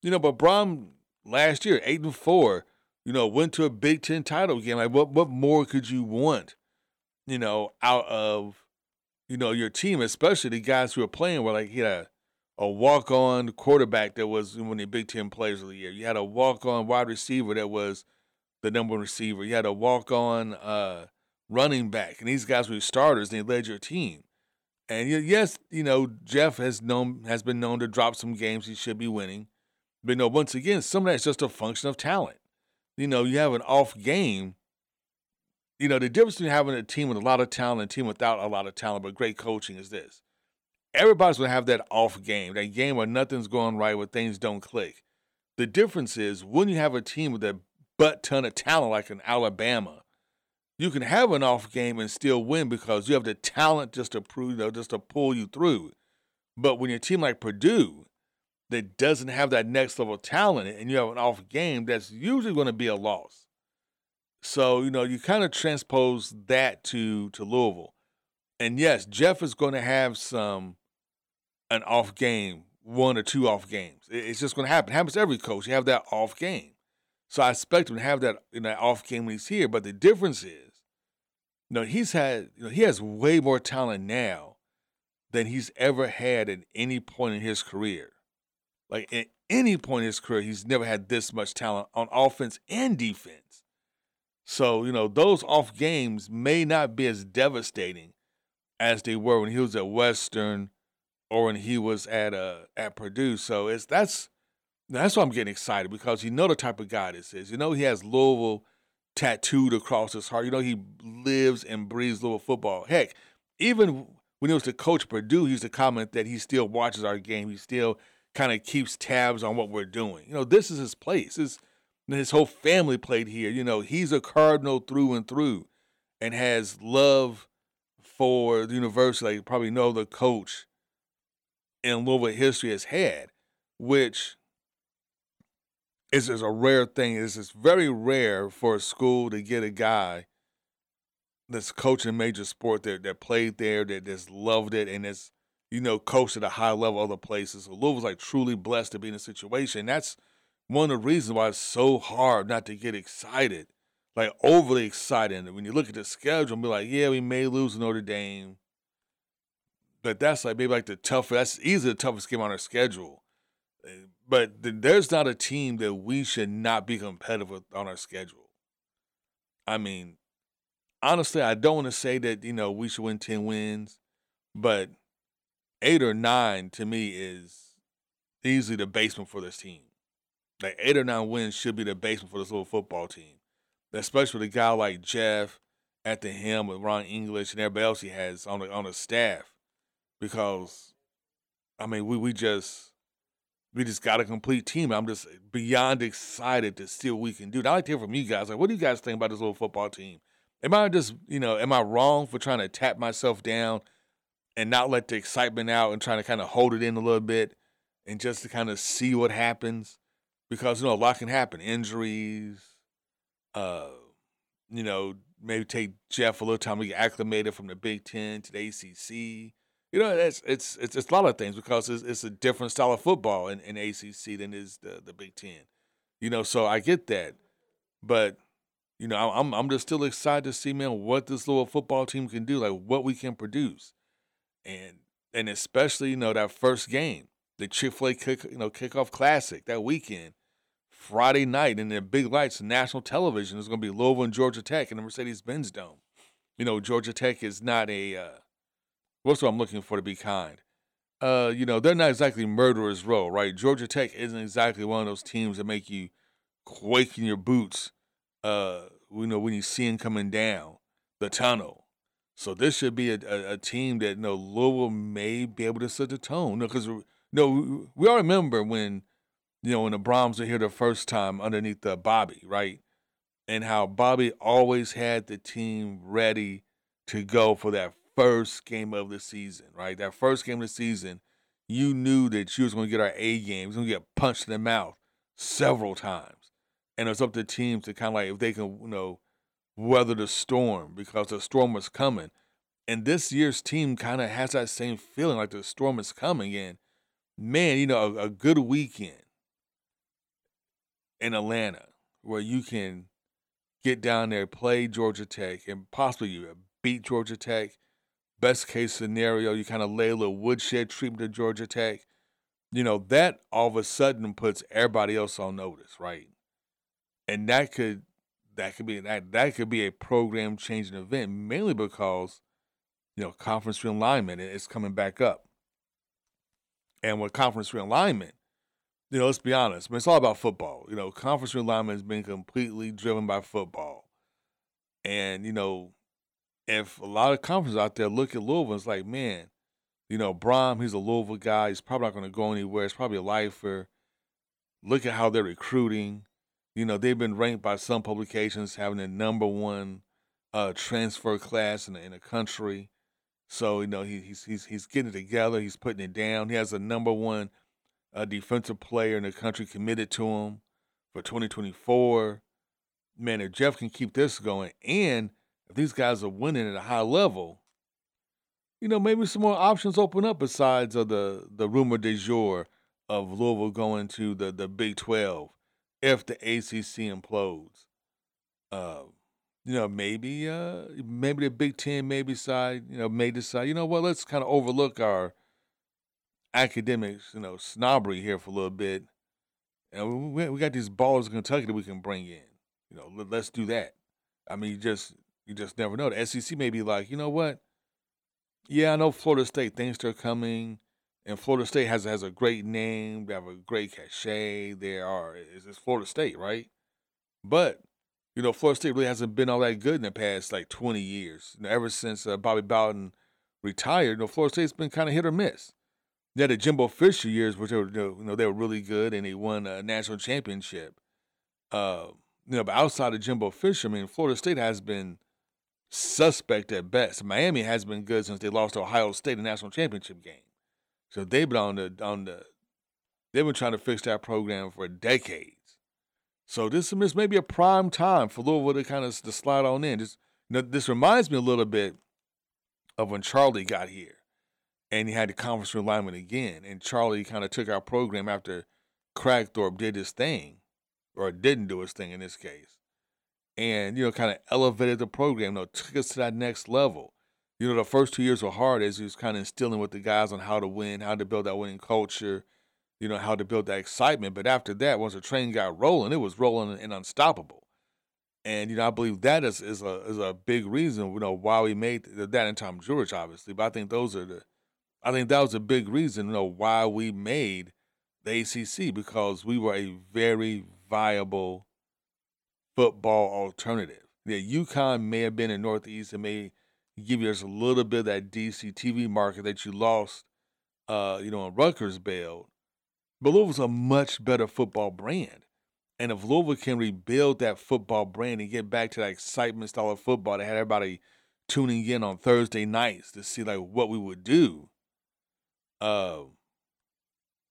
You know, but Brohm last year eight and four. You know, went to a Big Ten title game. Like, what what more could you want? You know, out of you know your team, especially the guys who are playing. Were like a, a walk on quarterback that was one of the Big Ten players of the year. You had a walk on wide receiver that was the number one receiver. You had a walk on uh, running back, and these guys were starters. and they led your team. And yes, you know Jeff has known has been known to drop some games he should be winning, but you know once again, some of that's just a function of talent. You know, you have an off game. You know, the difference between having a team with a lot of talent and a team without a lot of talent but great coaching is this. Everybody's gonna have that off game, that game where nothing's going right, where things don't click. The difference is when you have a team with a butt ton of talent like an Alabama, you can have an off game and still win because you have the talent just to prove, you know, just to pull you through. But when you're a team like Purdue that doesn't have that next level talent and you have an off game, that's usually going to be a loss. So, you know, you kind of transpose that to to Louisville. And yes, Jeff is going to have some an off game, one or two off games. It's just going to happen. It happens to every coach. You have that off game. So I expect him to have that in that off game when he's here. But the difference is, you know, he's had, you know, he has way more talent now than he's ever had at any point in his career. Like at any point in his career, he's never had this much talent on offense and defense. So, you know, those off games may not be as devastating as they were when he was at Western or when he was at uh at Purdue. So it's that's that's why I'm getting excited because you know the type of guy this is. You know he has Louisville tattooed across his heart. You know he lives and breathes Louisville football. Heck, even when he was the coach Purdue, he used to comment that he still watches our game. He still kind of keeps tabs on what we're doing. You know, this is his place. His his whole family played here. You know, he's a Cardinal through and through, and has love for the university. Like probably know the coach in Louisville history has had, which is, is a rare thing. It's, it's very rare for a school to get a guy that's coaching major sport that, that played there, that just loved it, and is, you know, coached at a high level other places. So Louisville's like truly blessed to be in a situation. That's one of the reasons why it's so hard not to get excited, like overly excited. When you look at the schedule and be like, yeah, we may lose Notre Dame. But that's like maybe like the toughest, That's easily the toughest game on our schedule. Uh, But th- there's not a team that we should not be competitive with on our schedule. I mean, honestly, I don't want to say that you know we should win ten wins, but eight or nine to me is easily the basement for this team. Like eight or nine wins should be the basement for this little football team, especially with a guy like Jeff at the helm with Ron English and everybody else he has on the on the staff. Because, I mean, we we just we just got a complete team. I'm just beyond excited to see what we can do. And I like to hear from you guys. Like, what do you guys think about this little football team? Am I just, you know, am I wrong for trying to tap myself down and not let the excitement out and trying to kind of hold it in a little bit and just to kind of see what happens? Because, you know, a lot can happen. Injuries, uh, you know, maybe take Jeff a little time to get acclimated from the Big Ten to the ACC. You know, it's it's it's, it's a lot of things because it's, it's a different style of football in, in ACC than is the the Big Ten. You know, so I get that, but you know, I'm I'm just still excited to see man what this little football team can do, like what we can produce, and and especially you know that first game, the Chick Fil A kick you know kickoff classic that weekend, Friday night, in the big lights, national television is going to be Louisville and Georgia Tech in the Mercedes Benz Dome. You know, Georgia Tech is not a uh, what's what I'm looking for to be kind. Uh, you know, they're not exactly murderers row, right? Georgia Tech isn't exactly one of those teams that make you quake in your boots uh, you know, when you see them coming down the tunnel. So this should be a, a, a team that you know Louisville may be able to set the tone. Because no, no, we all remember when you know when the Brohms were here the first time underneath the Bobby, right? And how Bobby always had the team ready to go for that first game of the season, right? That first game of the season, you knew that you was going to get our A game. was going to get punched in the mouth several times and it's up to teams to kind of like if they can, you know, weather the storm because the storm was coming. And this year's team kind of has that same feeling like the storm is coming. And man, you know, a, a good weekend in Atlanta where you can get down there, play Georgia Tech, and possibly you beat Georgia Tech. Best case scenario, you kind of lay a little woodshed treatment to Georgia Tech. You know, that all of a sudden puts everybody else on notice, right? and that could that could be that that could be a program changing event mainly because you know conference realignment is coming back up. And with conference realignment you know let's be honest I mean, it's all about football you know conference realignment has been completely driven by football. And you know if a lot of conferences out there look at Louisville it's like man you know Brohm he's a Louisville guy he's probably not going to go anywhere it's probably a lifer. Look at how they're recruiting you know, they've been ranked by some publications having the number one uh, transfer class in the, in the country. So you know he, he's he's he's getting it together. He's putting it down. He has a number one uh, defensive player in the country committed to him for 2024. Man, if Jeff can keep this going, and if these guys are winning at a high level, you know maybe some more options open up besides of the the rumor de jour of Louisville going to the the Big 12 if the ACC implodes. Uh, you know, maybe uh, maybe the Big Ten may decide, you know, may decide, you know what, let's kind of overlook our academics, you know, snobbery here for a little bit. And we, we got these ballers in Kentucky that we can bring in. You know, let, let's do that. I mean, you just you just never know. The SEC may be like, you know what? Yeah, I know Florida State things are coming and Florida State has has a great name. They have a great cachet. They are it's Florida State, right? But you know, Florida State really hasn't been all that good in the past like 20 years. You know, ever since uh, Bobby Bowden retired, you know, Florida State's been kind of hit or miss. They had the Jimbo Fisher years, which were, you know they were really good, and they won a national championship. Uh, you know, but outside of Jimbo Fisher, I mean, Florida State has been suspect at best. Miami has been good since they lost to Ohio State in the national championship game. So they've been on the on the they've been trying to fix that program for decades. So this is maybe a prime time for Louisville to kind of to slide on in. This this reminds me a little bit of when Charlie got here, and he had the conference realignment again, and Charlie kind of took our program after Kragthorpe did his thing, or didn't do his thing in this case, and you know kind of elevated the program, you know, took us to that next level you know, the first two years were hard as he was kind of instilling with the guys on how to win, how to build that winning culture, you know, how to build that excitement. But after that, once the train got rolling, it was rolling and unstoppable. And you know, I believe that is is a is a big reason, you know, why we made that and Tom Jurich, obviously. But I think those are the, I think that was a big reason, you know, why we made the ACC because we were a very viable football alternative. Yeah, UConn may have been in Northeast and may give you just a little bit of that DC TV market that you lost, uh, you know, on Rutgers bailed. But Louisville's a much better football brand. And if Louisville can rebuild that football brand and get back to that excitement style of football that had everybody tuning in on Thursday nights to see like what we would do, uh,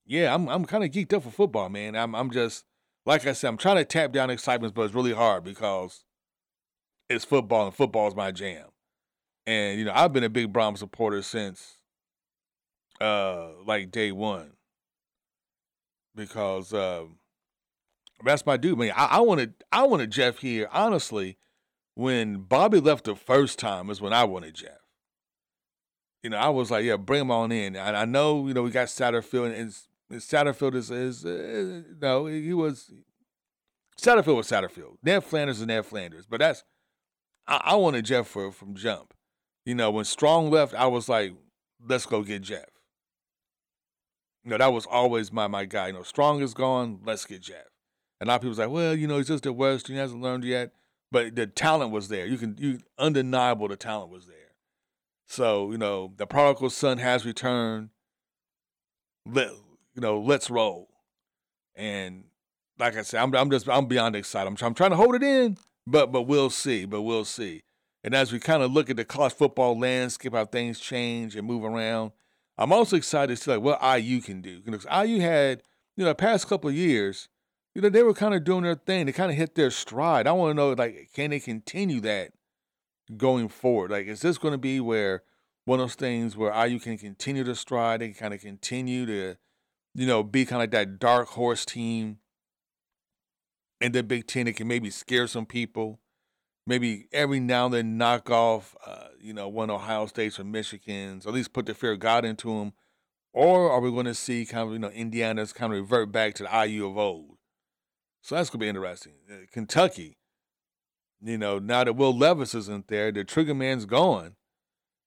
yeah, I'm I'm kind of geeked up for football, man. I'm I'm just like I said, I'm trying to tap down excitement, but it's really hard because it's football, and football is my jam. And you know, I've been a big Brohm supporter since uh like day one because um that's my dude. Man, I, I wanted I wanted Jeff here. Honestly, when Bobby left the first time is when I wanted Jeff. You know, I was like, yeah, bring him on in. I, I know, you know, we got Satterfield, and, it's- and Satterfield is, is uh, no, he was Satterfield was Satterfield. Ned Flanders is Ned Flanders, but that's I, I wanted Jeff for, from jump. You know, when Strong left, I was like, let's go get Jeff. You know, that was always my my guy. You know, Strong is gone, let's get Jeff. And a lot of people's like, well, you know, he's just at Western, he hasn't learned yet. But the talent was there. You can you undeniable the talent was there. So, you know, the prodigal son has returned. Let you know, let's roll. And like I said, I'm I'm just I'm beyond excited. I'm, I'm trying to hold it in, but but we'll see. But we'll see. And as we kind of look at the college football landscape, how things change and move around, I'm also excited to see like what IU can do. You know, 'cause IU had you know the past couple of years, you know they were kind of doing their thing. They kind of hit their stride. I want to know like can they continue that going forward? Like is this going to be where one of those things where IU can continue to stride? Can kind of continue to you know be kind of like that dark horse team in the Big Ten. It can maybe scare some people. Maybe every now and then knock off, uh, you know, one Ohio State's or Michigan's, at least put the fear of God into them. Or are we going to see kind of, you know, Indiana's kind of revert back to the IU of old? So that's going to be interesting. Uh, Kentucky, you know, now that Will Levis isn't there, the trigger man's gone.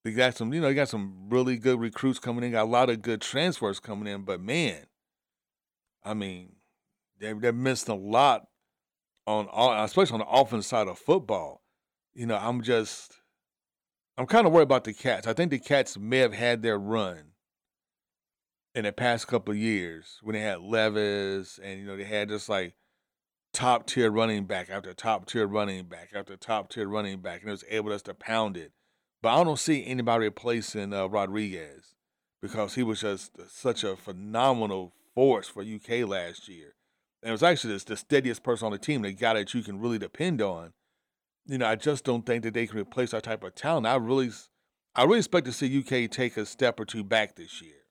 They got some, you know, they got some really good recruits coming in, got a lot of good transfers coming in, but man, I mean, they they missed a lot on all, especially on the offense side of football. You know, I'm just, I'm kind of worried about the Cats. I think the Cats may have had their run in the past couple of years when they had Levis and you know they had just like top tier running back after top tier running back after top tier running back, and it was able just to pound it. But I don't see anybody replacing uh, Rodriguez because he was just such a phenomenal force for UK last year. And it was actually the, the steadiest person on the team, the guy that you can really depend on. You know, I just don't think that they can replace that type of talent. I really, I really expect to see UK take a step or two back this year,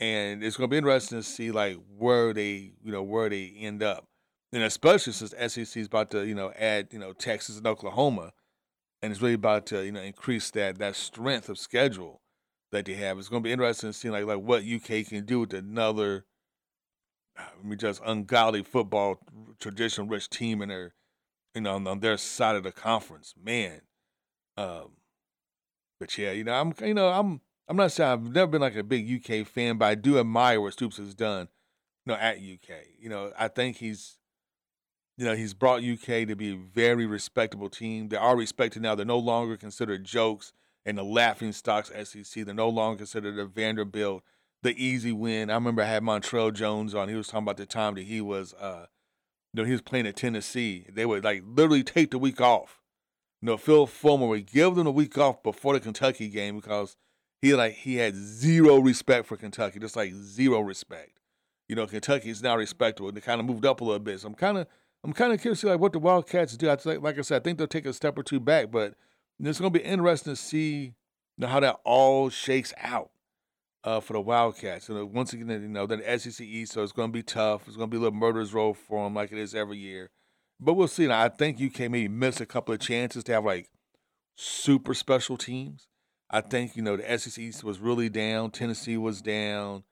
and it's going to be interesting to see like where they, you know, where they end up, and especially since SEC is about to, you know, add, you know, Texas and Oklahoma, and it's really about to, you know, increase that that strength of schedule that they have. It's going to be interesting to see like like what UK can do with another I mean, just ungodly football tradition rich team in their, you know, on, on their side of the conference, man. Um, but yeah, you know, I'm, you know, I'm, I'm not saying I've never been like a big UK fan, but I do admire what Stoops has done, you know, at UK. You know, I think he's, you know, he's brought UK to be a very respectable team. They are respected now. They're no longer considered jokes and the laughing stocks SEC. They're no longer considered a Vanderbilt the easy win. I remember I had Montrell Jones on. He was talking about the time that he was, uh, you know, he was playing at Tennessee. They would like literally take the week off. You know, Phil Fulmer would give them a week off before the Kentucky game because he like he had zero respect for Kentucky, just like zero respect. You know, Kentucky is now respectable. They kind of moved up a little bit. So I'm kind of I'm kind of curious to see like what the Wildcats do. I think, like I said, I think they'll take a step or two back, but it's going to be interesting to see you know, how that all shakes out uh, for the Wildcats. You know, once again, you know, the SEC East, so it's going to be tough. It's going to be a little murderer's row for them, like it is every year. But we'll see. Now, I think UK maybe missed a couple of chances to have like super special teams. I think you know the SEC East was really down. Tennessee was down.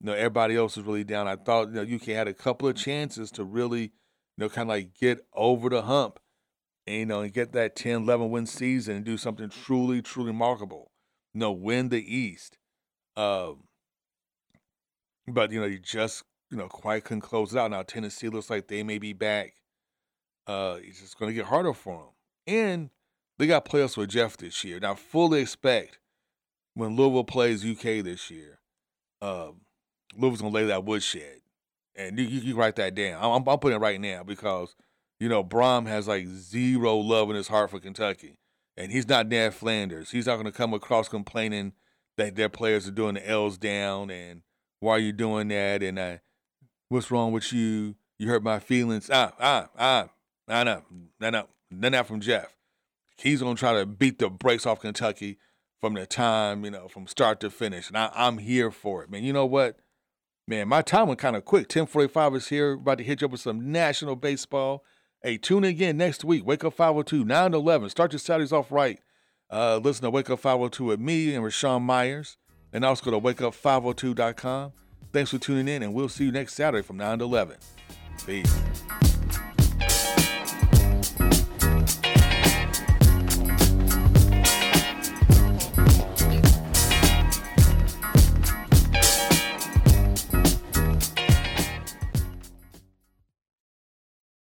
You know, everybody else was really down. I thought you know UK had a couple of chances to really, you know, kind of like get over the hump, and you know, and get that 10, 11 win season and do something truly, truly remarkable. You know, win the East. Um, but you know, you just you know quite couldn't close it out. Now Tennessee looks like they may be back. Uh, it's just going to get harder for them, and they got playoffs with Jeff this year. Now, fully expect when Louisville plays UK this year, um, Louisville's going to lay that woodshed, and you, you, you write that down. I'm, I'm putting it right now because you know Brohm has like zero love in his heart for Kentucky, and he's not Ned Flanders. He's not going to come across complaining that their players are doing the L's down and why are you doing that and uh, what's wrong with you? You hurt my feelings. Ah, ah, ah, no, no, no, no, none of that from Jeff. he's to try to beat the brakes off Kentucky from the time, you know, from start to finish. And I, I'm here for it, man. You know what? Man, my time went kind of quick. 1045 is here. About to hit you up with some national baseball. Hey, tune in again next week. Wake up 502, 9 to 11. Start your Saturdays off right. Uh, listen to Wake Up 502 with me and Raashaan Myers. And also go to wakeup502.com. Thanks for tuning in, and we'll see you next Saturday from 9 to 11. Peace.